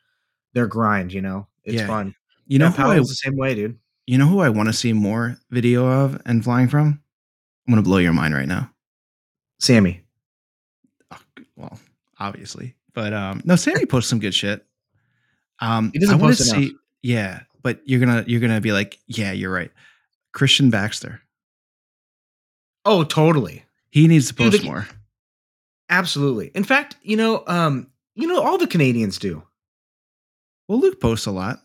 their grind you know it's Yeah. fun you know who I, the same way dude you know who I want to see more video of and flying from? I'm gonna blow your mind right now. sammy Oh, well, obviously, but um, no, Sammy posts some good shit. Um, He doesn't I wanna post see, yeah, but you're gonna you're gonna be like, yeah, you're right. Christian Baxter, oh totally he needs to Dude, post the- more. Absolutely. In fact, you know, um, you know, all the Canadians do. Well, Luke posts a lot.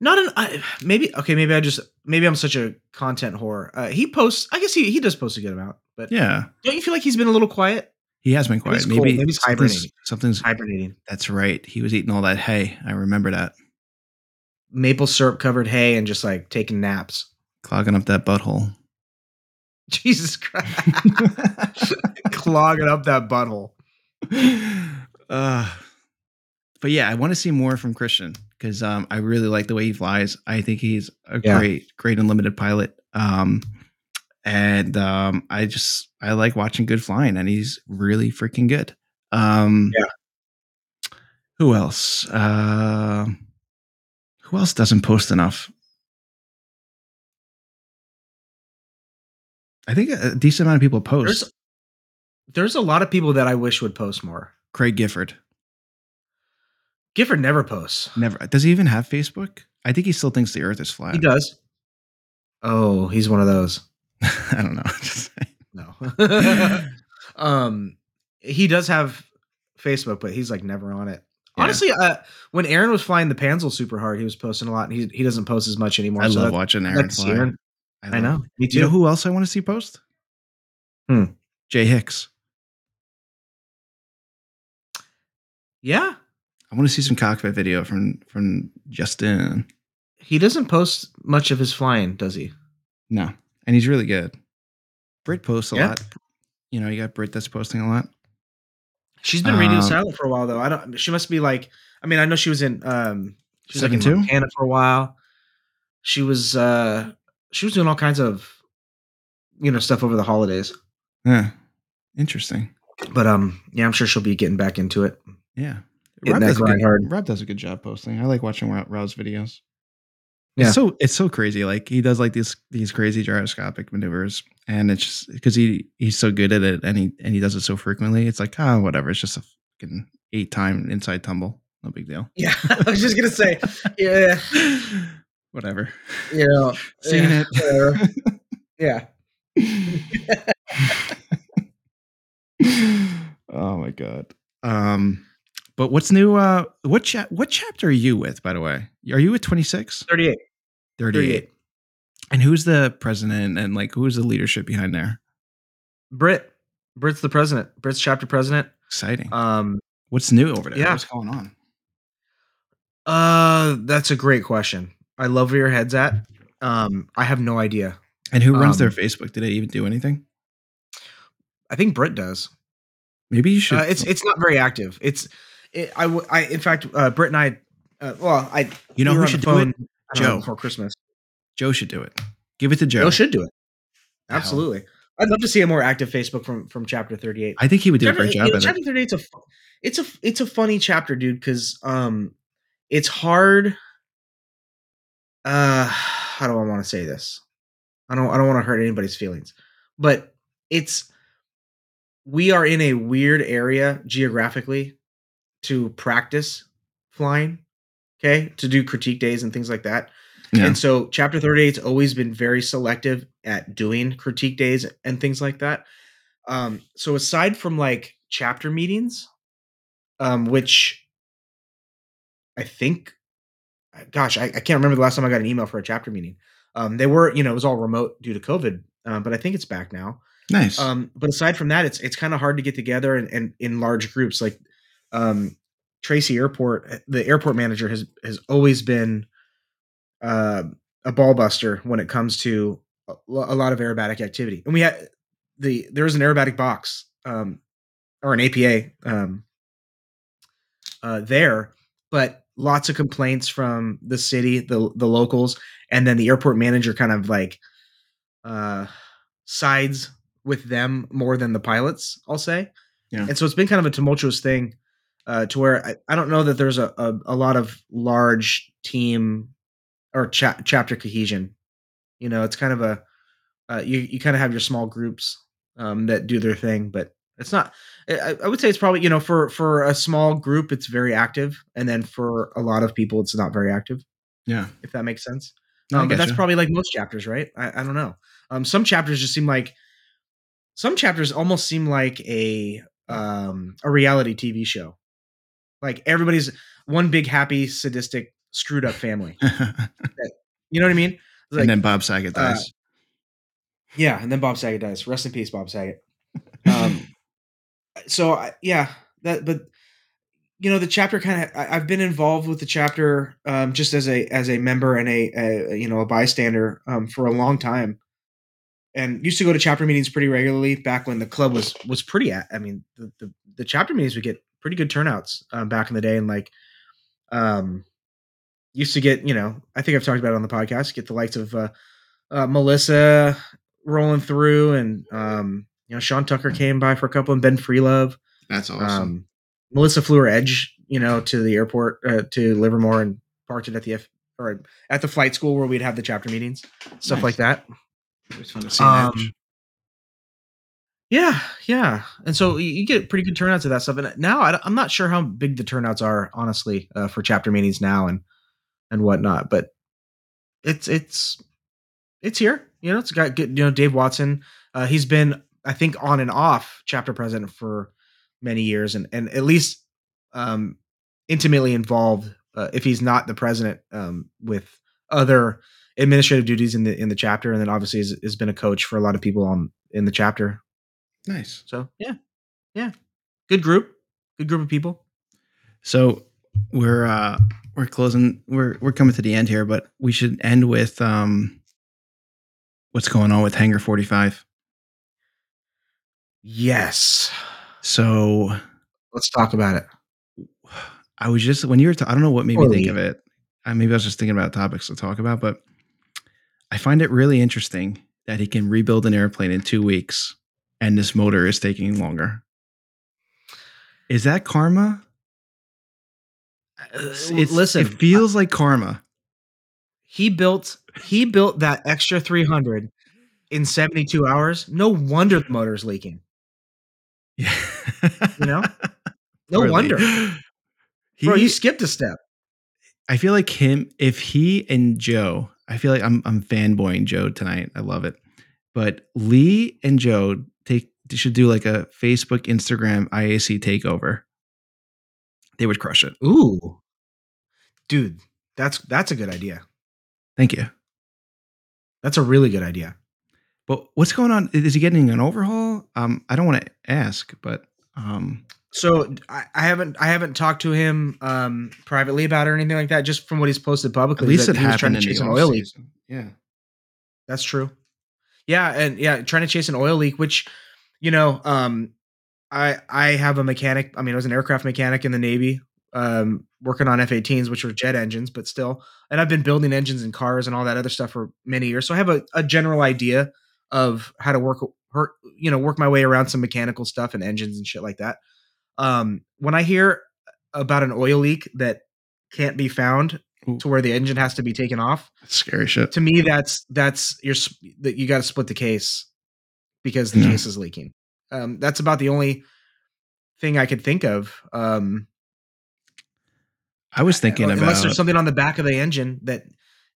Not an I, maybe okay, maybe I just maybe I'm such a content whore. Uh, he posts. I guess he he does post a good amount, but Yeah, don't you feel like he's been a little quiet, he has been quiet. Maybe, cold. Maybe he's something's, hibernating. something's hibernating? That's right. He was eating all that hay. I remember that. Maple syrup covered hay and just like taking naps. Clogging up that butthole. Jesus Christ, clogging up that butthole. uh, but yeah, I want to see more from Christian because um, I really like the way he flies. I think he's a Yeah. great, great unlimited pilot. Um, and um, I just I like watching good flying, and he's really freaking good. Um, Yeah. Who else? Uh, who else doesn't post enough? I think a decent amount of people post. There's there's a lot of people that I wish would post more. Craig Gifford. Gifford never posts. Never. Does he even have Facebook? I think he still thinks the Earth is flat. He does. Oh, he's one of those. I don't know. No. um, he does have Facebook, but he's like never on it. Yeah. Honestly, uh, when Aaron was flying the Panzl super hard, he was posting a lot, and he he doesn't post as much anymore. I so love watching Aaron like to see fly. Aaron. I love- know. Me too. You know who else I want to see post? Hmm. Jay Hicks. yeah, I want to see some cockpit video from from Justin. he doesn't post much of his flying, does he? No, and he's really good. Brit posts a Yeah. lot. You know, you got Brit that's posting a lot. She's been radio Um, silent for a while, though. I don't. She must be like. I mean, I know she was in. um She was like in two? Montana for a while. She was. uh She was doing all kinds of, you know, stuff over the holidays. Yeah, interesting. But um, yeah, I'm sure she'll be getting back into it. Yeah, that does good. Rob does a good job posting. I like watching Rob- Rob's videos. Yeah. It's so it's so crazy. Like he does like these these crazy gyroscopic maneuvers, and it's just because he he's so good at it, and he and he does it so frequently. It's like ah, whatever. It's just a fucking eight time inside tumble. No big deal. Yeah, I was just gonna say, yeah, whatever. you know, Seen yeah, it. yeah. oh my god. Um, but what's new? Uh, what cha- what chapter are you with? By the way, are you at twenty six? 38. 38. 38. And who's the president and like who's the leadership behind there? Brit. Brit's the president. Brit's chapter president. Exciting. Um, What's new over there? yeah. What's going on? uh, that's a great question. I love where your head's at. Um, I have no idea. And who runs their Um, Facebook? Did they even do anything? I think Britt does. Maybe you should. Uh, it's it's not very active. It's it, I in fact uh, Britt and I uh, well I you know we who should do it? I know, Joe. before Christmas. Joe should do it. Give it to Joe. Joe should do it. Absolutely. I'd love to see a more active Facebook from from chapter 38. I think he would do a chapter, great you job know, at it. chapter 38 's a it's a it's a funny chapter, dude, cuz um it's hard uh how do I want to say this? I don't I don't want to hurt anybody's feelings. But it's we are in a weird area geographically to practice flying, okay? To do critique days and things like that. Yeah. And so chapter 38's always been very selective at doing critique days and things like that. Um, so aside from like chapter meetings, um, which I think gosh, I, I can't remember the last time I got an email for a chapter meeting. Um, they were, you know, it was all remote due to COVID, um, but I think it's back now. Nice. Um, but aside from that, it's it's kind of hard to get together and, and in large groups. Like um, Tracy Airport, the airport manager has has always been uh, a ball buster when it comes to a, a lot of aerobatic activity. And we had the there was an aerobatic box um, or an APA um, uh, there, but lots of complaints from the city, the the locals, and then the airport manager kind of like uh, sides with them more than the pilots. I'll say, Yeah. and so it's been kind of a tumultuous thing uh, to where I, I don't know that there's a, a, a lot of large team or cha- chapter cohesion. You know, it's kind of a uh, you you kind of have your small groups um, that do their thing, but it's not. I, I would say it's probably you know for for a small group it's very active, and then for a lot of people it's not very active. yeah. If that makes sense. No, Um, but that's getcha. probably like most chapters, right? I, I don't know. Um, some chapters just seem like some chapters almost seem like a um a reality TV show. Like everybody's one big happy sadistic screwed up family. You know what I mean? Like, and then Bob Saget uh, dies. yeah, and then Bob Saget dies. Rest in peace, Bob Saget. Um, so I, yeah, that but you know the chapter kind of I've been involved with the chapter um, just as a as a member and a, a you know a bystander um, for a long time, and used to go to chapter meetings pretty regularly back when the club was was pretty. At, I mean the the, the chapter meetings would get pretty good turnouts um, back in the day, and like um used to get you know I think I've talked about it on the podcast get the likes of uh, uh, Melissa rolling through, and um, you know Sean Tucker came by for a couple, and Ben Freelove. That's awesome. Um, Melissa flew her edge, you know, to the airport uh, to Livermore and parked it at the F or at the flight school where we'd have the chapter meetings, stuff Nice. like that. it was fun to see. Um, edge. Yeah, yeah, and so you, you get pretty good turnouts of that stuff. And now I, am not sure how big the turnouts are, honestly, uh, for chapter meetings now and and whatnot. But it's it's it's here. You know, it's got good. You know, Dave Watson. Uh, he's been, I think, on and off chapter president for many years, and and at least um, intimately involved. Uh, if he's not the president, um, with other administrative duties in the in the chapter, and then obviously has, has been a coach for a lot of people on in the chapter. Nice. So yeah, yeah, good group, good group of people. So we're uh we're closing we're we're coming to the end here, but we should end with um what's going on with Hangar 45. Yes, So let's talk about it. I was just when you were I don't know what made me think of it. I maybe I was just thinking about topics to talk about, but I find it really interesting that he can rebuild an airplane in 2 weeks and this motor is taking longer. Is that karma? It's, Uh, listen, it feels like karma. he built he built that extra 300 in 72 hours. No wonder the motor's leaking. Yeah. You know? No wonder. He, Bro, you skipped a step. I feel like him, if he and Joe, I feel like I'm I'm fanboying Joe tonight. I love it. But Lee and Joe should do like a Facebook, Instagram, IAC takeover. They would crush it. Ooh. Dude, that's that's a good idea. Thank you. That's a really good idea. But what's going on? Is he getting an overhaul? Um, I don't want to ask, but um, So I, I haven't I haven't talked to him um privately about it or anything like that. Just from what he's posted publicly, at least it he was trying to chase an oil leak. Yeah. That's true. Yeah, and yeah, trying to chase an oil leak, which you know, um, I I have a mechanic. I mean, I was an aircraft mechanic in the Navy, um, working on F-18s, which were jet engines, but still. And I've been building engines and cars and all that other stuff for many years, so I have a, a general idea of how to work, you know, work my way around some mechanical stuff and engines and shit like that. Um, when I hear about an oil leak that can't be found Ooh. to where the engine has to be taken off, that's scary shit. To me, that's that's you're that you got to split the case because the yeah. case is leaking. Um, that's about the only thing I could think of. Um, I was thinking unless about unless there's something on the back of the engine that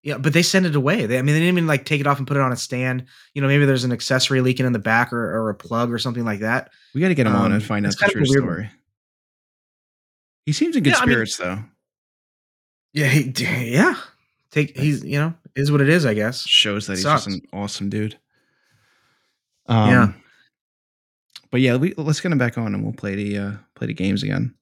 yeah, but they send it away. They, I mean, they didn't even like take it off and put it on a stand. You know, maybe there's an accessory leaking in the back or, or a plug or something like that. We got to get him um, on and find out the true story. He seems in good yeah, spirits, I mean, though. Yeah, he, yeah. Take he's you know is what it is. I guess shows that he's just an awesome dude. Um, yeah. But yeah, we, let's get him back on and we'll play the uh, play the games again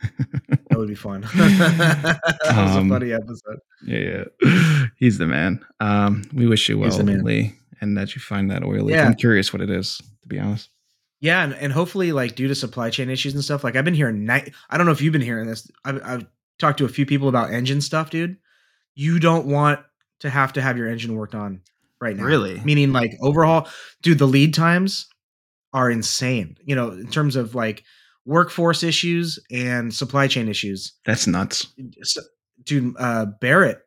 that would be fun. that was um, a funny episode. Yeah, yeah, he's the man. Um, we wish you well, Lee, and that you find that oil leak. Yeah. I'm curious what it is, to be honest. Yeah, and, and hopefully, like due to supply chain issues and stuff, like I've been hearing night. I don't know if you've been hearing this. I've, I've talked to a few people about engine stuff, dude. You don't want to have to have your engine worked on right now. Really? Meaning like overhaul, dude. The lead times are insane. You know, in terms of like workforce issues and supply chain issues. That's nuts. So, dude, uh, Barrett,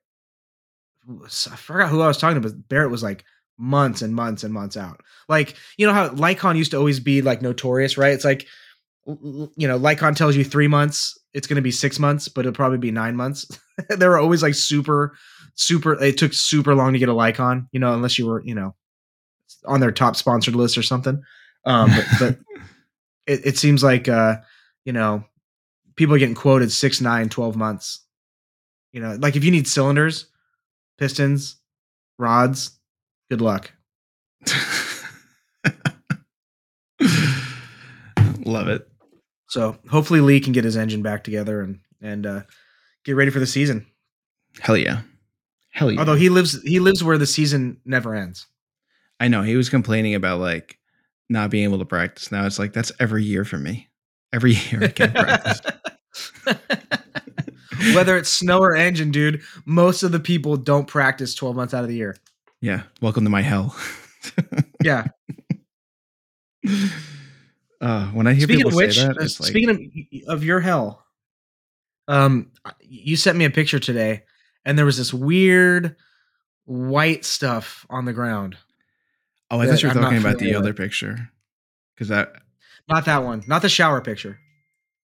I forgot who I was talking to, but Barrett was like months and months and months out. Like, you know how Lycon used to always be like notorious, right? It's like, you know, Lycon tells you three months, it's going to be six months, but it'll probably be nine months. they were always like super, super, it took super long to get a Lycon, you know, unless you were, you know, on their top sponsored list or something. Um, but, but it, it seems like uh, you know, people are getting quoted six, nine, 12 months. You know, like if you need cylinders, pistons, rods, good luck. Love it. So hopefully Lee can get his engine back together and and uh, get ready for the season. Hell yeah. Hell yeah. Although he lives he lives where the season never ends. I know. He was complaining about like not being able to practice. Now it's like that's every year for me. Every year I can't practice. Whether it's snow or engine, dude, most of the people don't practice 12 months out of the year. Yeah. Welcome to my hell. yeah. Uh, when I hear speaking people which, say that, uh, speaking of, of your hell, um, you sent me a picture today, and there was this weird white stuff on the ground. Oh, I thought you were I'm talking about the other picture. Because that not that one, not the shower picture.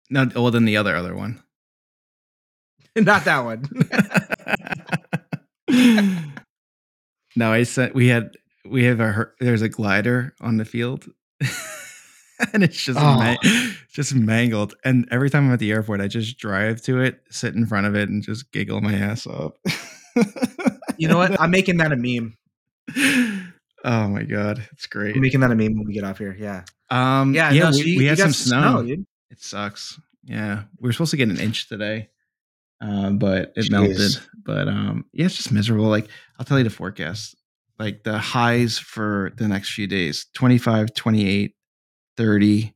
No, well then the other other one. not that one. no, I said we had we have a there's a glider on the field. and it's just oh. ma- just mangled. And every time I'm at the airport, I just drive to it, sit in front of it, and just giggle my ass off. you know what? I'm making that a meme. Oh my god, it's great. I'm making that a meme when we get off here. Yeah. Um. Yeah. Yeah. No, we, so you, we had some snow. snow it sucks. Yeah, we were supposed to get an inch today, uh, but it Jeez. melted. But um, yeah, it's just miserable. Like I'll tell you the forecast. Like the highs for the next few days 25, 28, 30,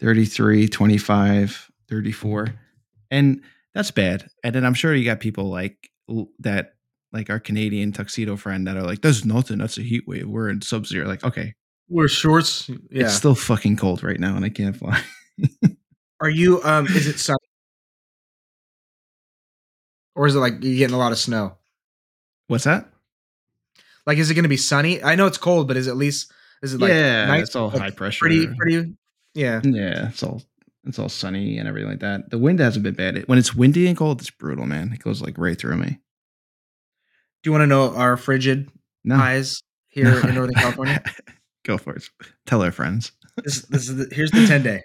33, 25, 34. And that's bad. And then I'm sure you got people like that like our Canadian tuxedo friend that are like, "There's nothing. That's a heat wave. We're in sub zero." Like, okay, we're shorts. Yeah, it's still fucking cold right now, and I can't fly. are you? Um, is it sunny, or is it like you getting a lot of snow? What's that? Like, is it going to be sunny? I know it's cold, but is it at least is it like yeah, nice? it's all high pressure, pretty, pretty. Yeah, yeah, it's all it's all sunny and everything like that. The wind hasn't been bad. When it's windy and cold, it's brutal, man. It goes like right through me. Do you want to know our frigid no. highs here no. in Northern California? Go for it. Tell our friends. this, this is the, here's the 10 day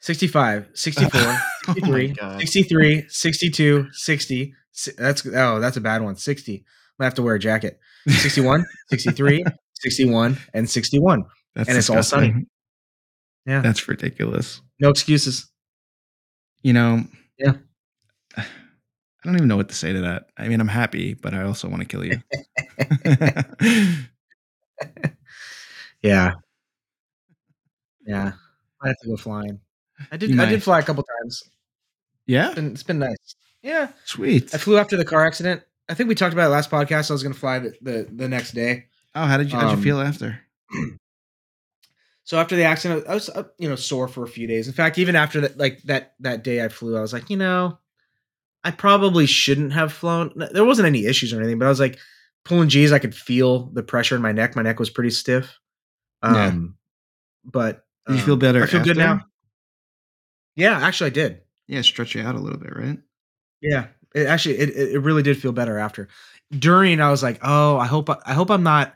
65, 64, 63, oh 63, 62, 60. That's oh, that's a bad one. 60. I have to wear a jacket. 61, 63, 61, and 61. That's and it's all sunny. Yeah. That's ridiculous. No excuses. You know, yeah. I don't even know what to say to that. I mean, I'm happy, but I also want to kill you. yeah. Yeah. I have to go flying. I did You I might. did fly a couple times. Yeah, It's been, it's been nice. Yeah. sweet. I flew after the car accident. I think we talked about it last podcast. I was gonna fly the, the, the next day. Oh, how did you? How'd you Um, feel after? So after the accident, I was uh, you know sore for a few days. In fact, even after that, like that that day I flew, I was like, you know, I probably shouldn't have flown. There wasn't any issues or anything, but I was like pulling G's. I could feel the pressure in my neck. My neck was pretty stiff. Yeah. Um, but Did you feel um, better I feel good now. Yeah, actually, I did. Yeah, stretch you out a little bit, right? Yeah, it actually it it it really did feel better after. During, I was like, oh, I hope I hope I'm not.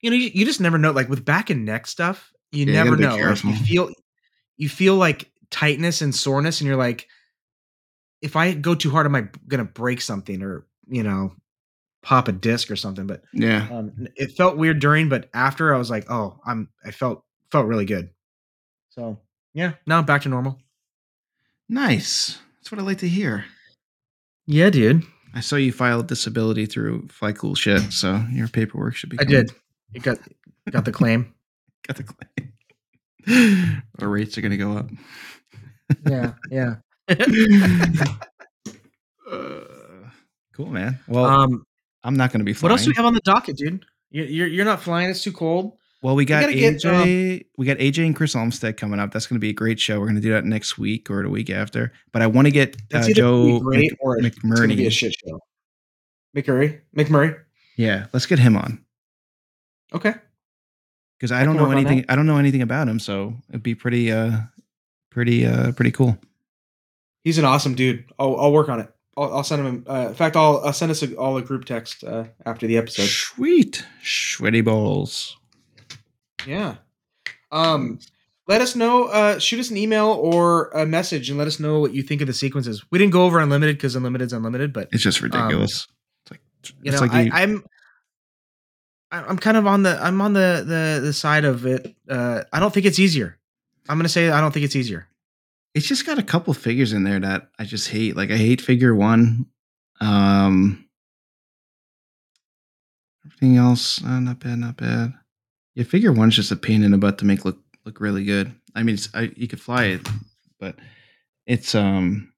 You know, you, you just never know. Like with back and neck stuff, you Yeah, never gotta know. Like, you feel you feel like tightness and soreness, and you're like, if I go too hard, am I gonna break something or you know, pop a disc or something? But Yeah. um, it felt weird during, but after, I was like, oh, I'm I felt felt really good. So yeah, now I'm back to normal. Nice. That's what I like to hear. Yeah, dude. I saw you filed disability through Fly Cool Shit, so your paperwork should be. I did. You got got the claim. Got the claim. Our rates are going to go up. Yeah, yeah. Uh, cool, man. Well, um, I'm not going to be flying. what else do we have on the docket, dude? You're you're, you're not flying. It's too cold. Well, we got gotta get, AJ. we got AJ and Chris Olmstead coming up. That's going to be a great show. We're going to do that next week or the week after. But I want to get uh, Joe great Mc- or it's gonna be a shit show. McMurray, McMurray. Yeah, let's get him on Okay. because I I don't know anything. I don't know anything about him, so it'd be pretty, uh, pretty, uh, pretty cool. He's an awesome dude. I'll I'll work on it. I'll, I'll send him. Uh, in fact, I'll, I'll send us a, all a group text uh, after the episode. Sweet, sweaty balls. Yeah. Um, let us know. Uh, shoot us an email or a message and let us know what you think of the sequences. We didn't go over unlimited because unlimited's unlimited, but It's just ridiculous. it's like, you know, like I, you- I'm. Kind of on the I'm on the the the side of it. Uh, I don't think it's easier. I'm gonna say I don't think it's easier. it's just got a couple figures in there that I just hate. Like I hate figure one. Um everything else, uh, not bad, not bad. Yeah, figure one's just a pain in the butt to make look look really good. I mean, it's, I, you could fly it, but it's um,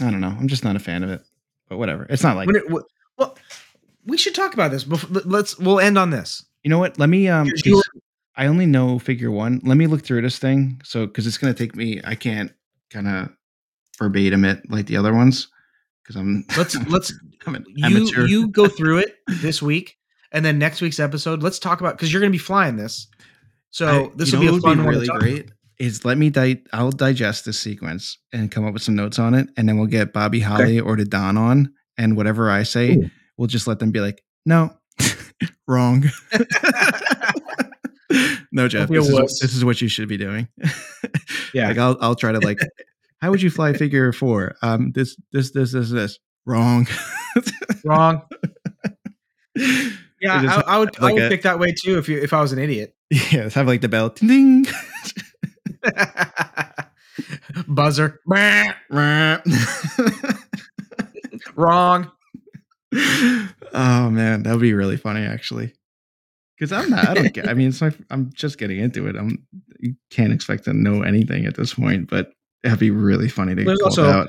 I don't know. I'm just not a fan of it. But whatever. It's not like When it, well, we should talk about this. Before, let's. We'll end on this. you know what? Let me um. Because you were- I only know figure one. Let me look through this thing. So, because it's gonna take me, I can't kind of verbatim it like the other ones because I'm Let's let's I'm an you amateur. you go through it this week, and then next week's episode. Let's talk about because you're going to be flying this. So I- this you will know be a fun would one. really talk great. Is let me di- I'll digest this sequence and come up with some notes on it, and then we'll get Bobby Holly or the Don on, and whatever I say, Ooh. We'll just let them be like, no, wrong. no, Jeff, this is, wuss. this is what you should be doing. Yeah. like I'll I'll try to like, how would you fly figure four? Um, this this this this this wrong. Wrong. Yeah, I, I would. I would a- pick that way too if you if I was an idiot. yeah, have like the bell, ding ding. Buzzer. Wrong. Oh man, that would be really funny actually. Because I'm not, I don't get. I mean, it's my, I'm just getting into it. I'm you can't expect to know anything at this point, but that'd be really funny to There's get also- out.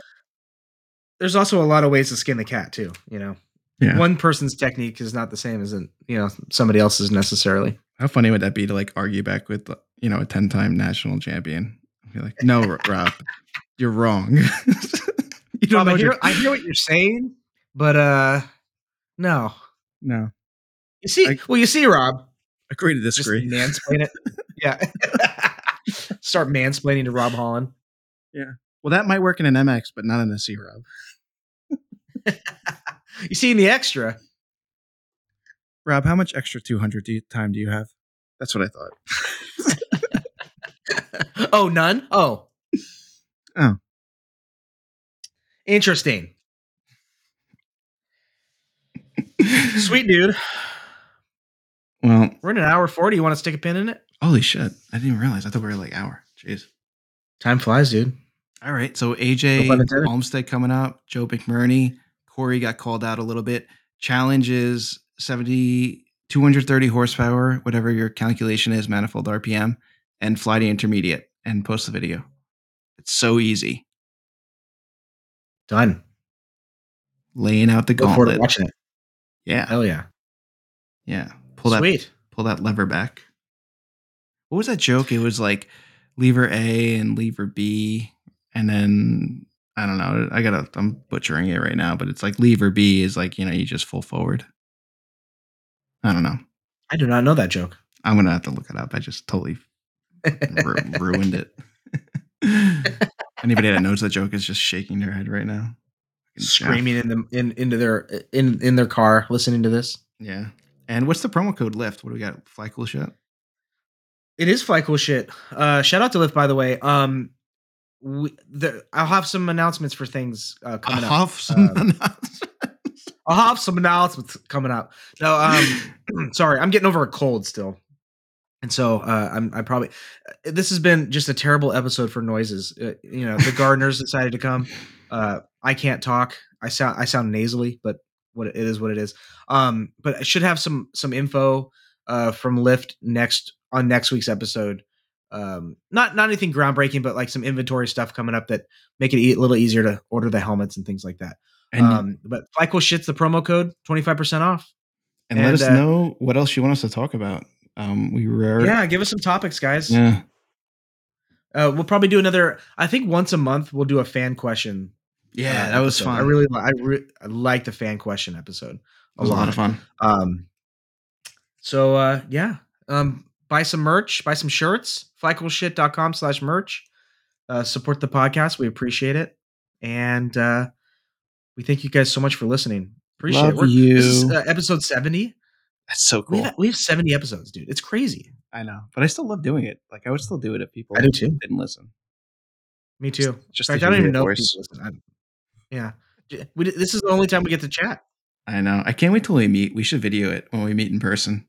There's also a lot of ways to skin the cat too. You know, Yeah. one person's technique is not the same as an, you know somebody else's necessarily. How funny would that be to like argue back with you know a ten time national champion? Be like, no, Rob, you're wrong. you don't Rob, know. I, hear, I hear what you're saying, but uh, no. no, You see, I- well, you see, Rob, agree to just disagree. mansplain it. yeah, start mansplaining to Rob Holland. Yeah. Well, that might work in an MX, but not in a C Rob. You see in the extra. Rob, how much extra 200 do you, time do you have? That's what I thought. oh, none. Oh, Oh. Interesting. Sweet dude. Well, We're in an hour forty. You want to stick a pin in it? holy shit. I didn't even realize. I thought we were like hour. Jeez. Time flies, dude. All right. So AJ. Olmstead coming up, Joe McMurney, Corey got called out a little bit. Challenge is 70 230 horsepower, whatever your calculation is, manifold RPM, and fly the intermediate and post the video. It's so easy. Done. Laying out the Go forward to gauntlet. watching it. Yeah. Hell yeah. Yeah. Pull that Sweet. pull that lever back. What was that joke? It was like lever A and lever B, and then I don't know. I gotta. I'm butchering it right now, but it's like lever B is like you know you just full forward. I don't know. I do not know that joke. I'm gonna have to look it up. I just totally ru- ruined it. Anybody that knows the joke is just shaking their head right now. Screaming in the in into their in in their car listening to this. Yeah. And what's the promo code lift? What do we got? Fly cool shit. It is fly cool shit. Uh, shout out to Lift, by the way. Um, we, the, I'll have some announcements for things uh, coming up. Off some Um, I'll have some announcements coming up. No, um, sorry, I'm getting over a cold still, and so uh, I'm I probably this has been just a terrible episode for noises. Uh, you know, the gardeners decided to come. Uh, I can't talk. I sound I sound nasally, but what it is what it is. Um, but I should have some some info uh from Lift next on next week's episode. Um, not not anything groundbreaking, but like some inventory stuff coming up that make it e- a little easier to order the helmets and things like that. and um, but FlyCool shit's the promo code, twenty five percent off. and let us uh, know what else you want us to talk about. Um, we rare. Yeah, give us some topics, guys. yeah. Uh, we'll probably do another. I think once a month we'll do a fan question. Yeah, uh, that was episode. fun. I really, I, re- I like the fan question episode. it was a lot of fun. Um, so uh, yeah, um, buy some merch, buy some shirts. Flycoolshit.com slash merch. Uh, support the podcast. We appreciate it, and uh, we thank you guys so much for listening. Appreciate Love it. We're- This is you. uh, episode seventy. That's so We cool. have, we have seventy episodes, dude. It's crazy. I know, but I still love doing it. Like I would still do it if people I do too. didn't listen. Me too. Just In fact, I don't even know. If voice. people listen. Yeah, we, this is the only time we get to chat. I know. I can't wait till we meet. We should video it when we meet in person.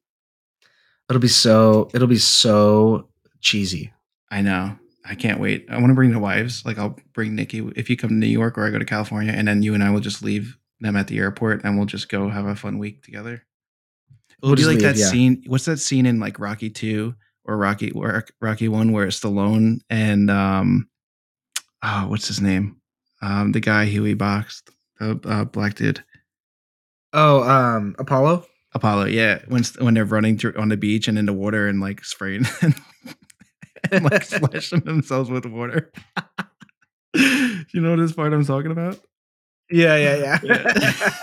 It'll be so. It'll be so cheesy. I know. I can't wait. I want to bring the wives. Like I'll bring Nikki if you come to New York or I go to California, and then you and I will just leave them at the airport, and we'll just go have a fun week together. It'll We'll be like leave, that yeah. scene. What's that scene in like Rocky Two or Rocky or Rocky One where it's Stallone and um, oh, what's his name? Um, the guy who he boxed, the uh, black dude. Oh, um, Apollo. Apollo, yeah. When when they're running through on the beach and in the water and like spraying and, and like splashing themselves with water. you know what this part I'm talking about? Yeah, yeah, yeah.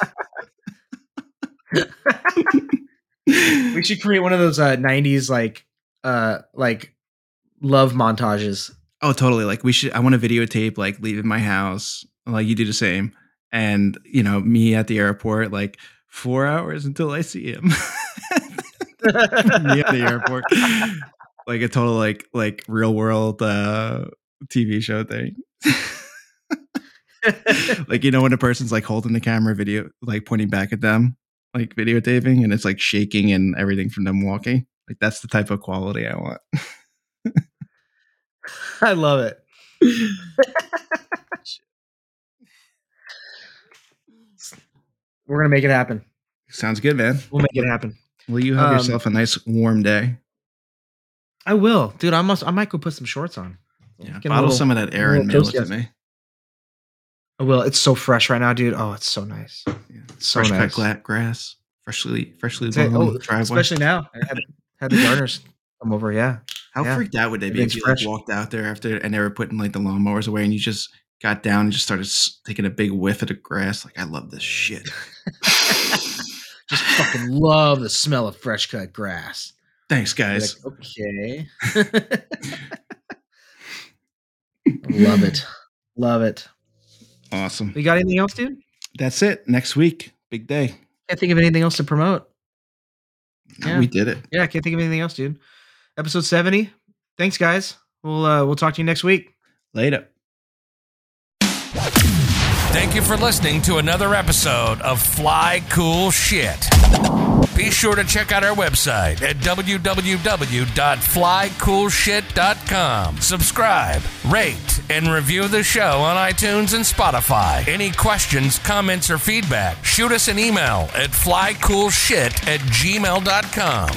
we should create one of those uh, '90s like, uh, like love montages. Oh, totally. Like we should. I want to videotape like leaving my house. Like you do the same, and you know me at the airport like four hours until I see him. me at the airport, like a total like like real world uh TV show thing. like you know when a person's like holding the camera video like pointing back at them like videotaping and it's like shaking and everything from them walking like that's the type of quality i want I love it. We're gonna make it happen. sounds good man We'll make it happen. Will you have Um, yourself a nice warm day I will, dude. I must. I might go put some shorts on. yeah Get bottle little- some of that air and mail it to me I will. It's so fresh right now, dude. Oh, it's so nice. yeah. It's so fresh nice. cut grass freshly freshly blown oh, driveway especially now. I had, had the gardeners come over. Yeah. how yeah. freaked out would they be if you like, walked out there after and they were putting like the lawnmowers away and you just got down and just started taking a big whiff of the grass like i love this shit Just fucking love the smell of fresh cut grass. thanks guys like, okay. love it. Love it. awesome You got anything else, dude? that's it next week big day Can't think of anything else to promote. Yeah. we did it Yeah, I can't think of anything else, dude. Episode 70. Thanks, guys. We'll uh we'll talk to you next week. later Thank you for listening to another episode of Fly Cool Shit. Be sure to check out our website at www.flycoolshit.com. Subscribe, rate, and review the show on iTunes and Spotify. Any questions, comments, or feedback, shoot us an email at flycoolshit at gmail.com.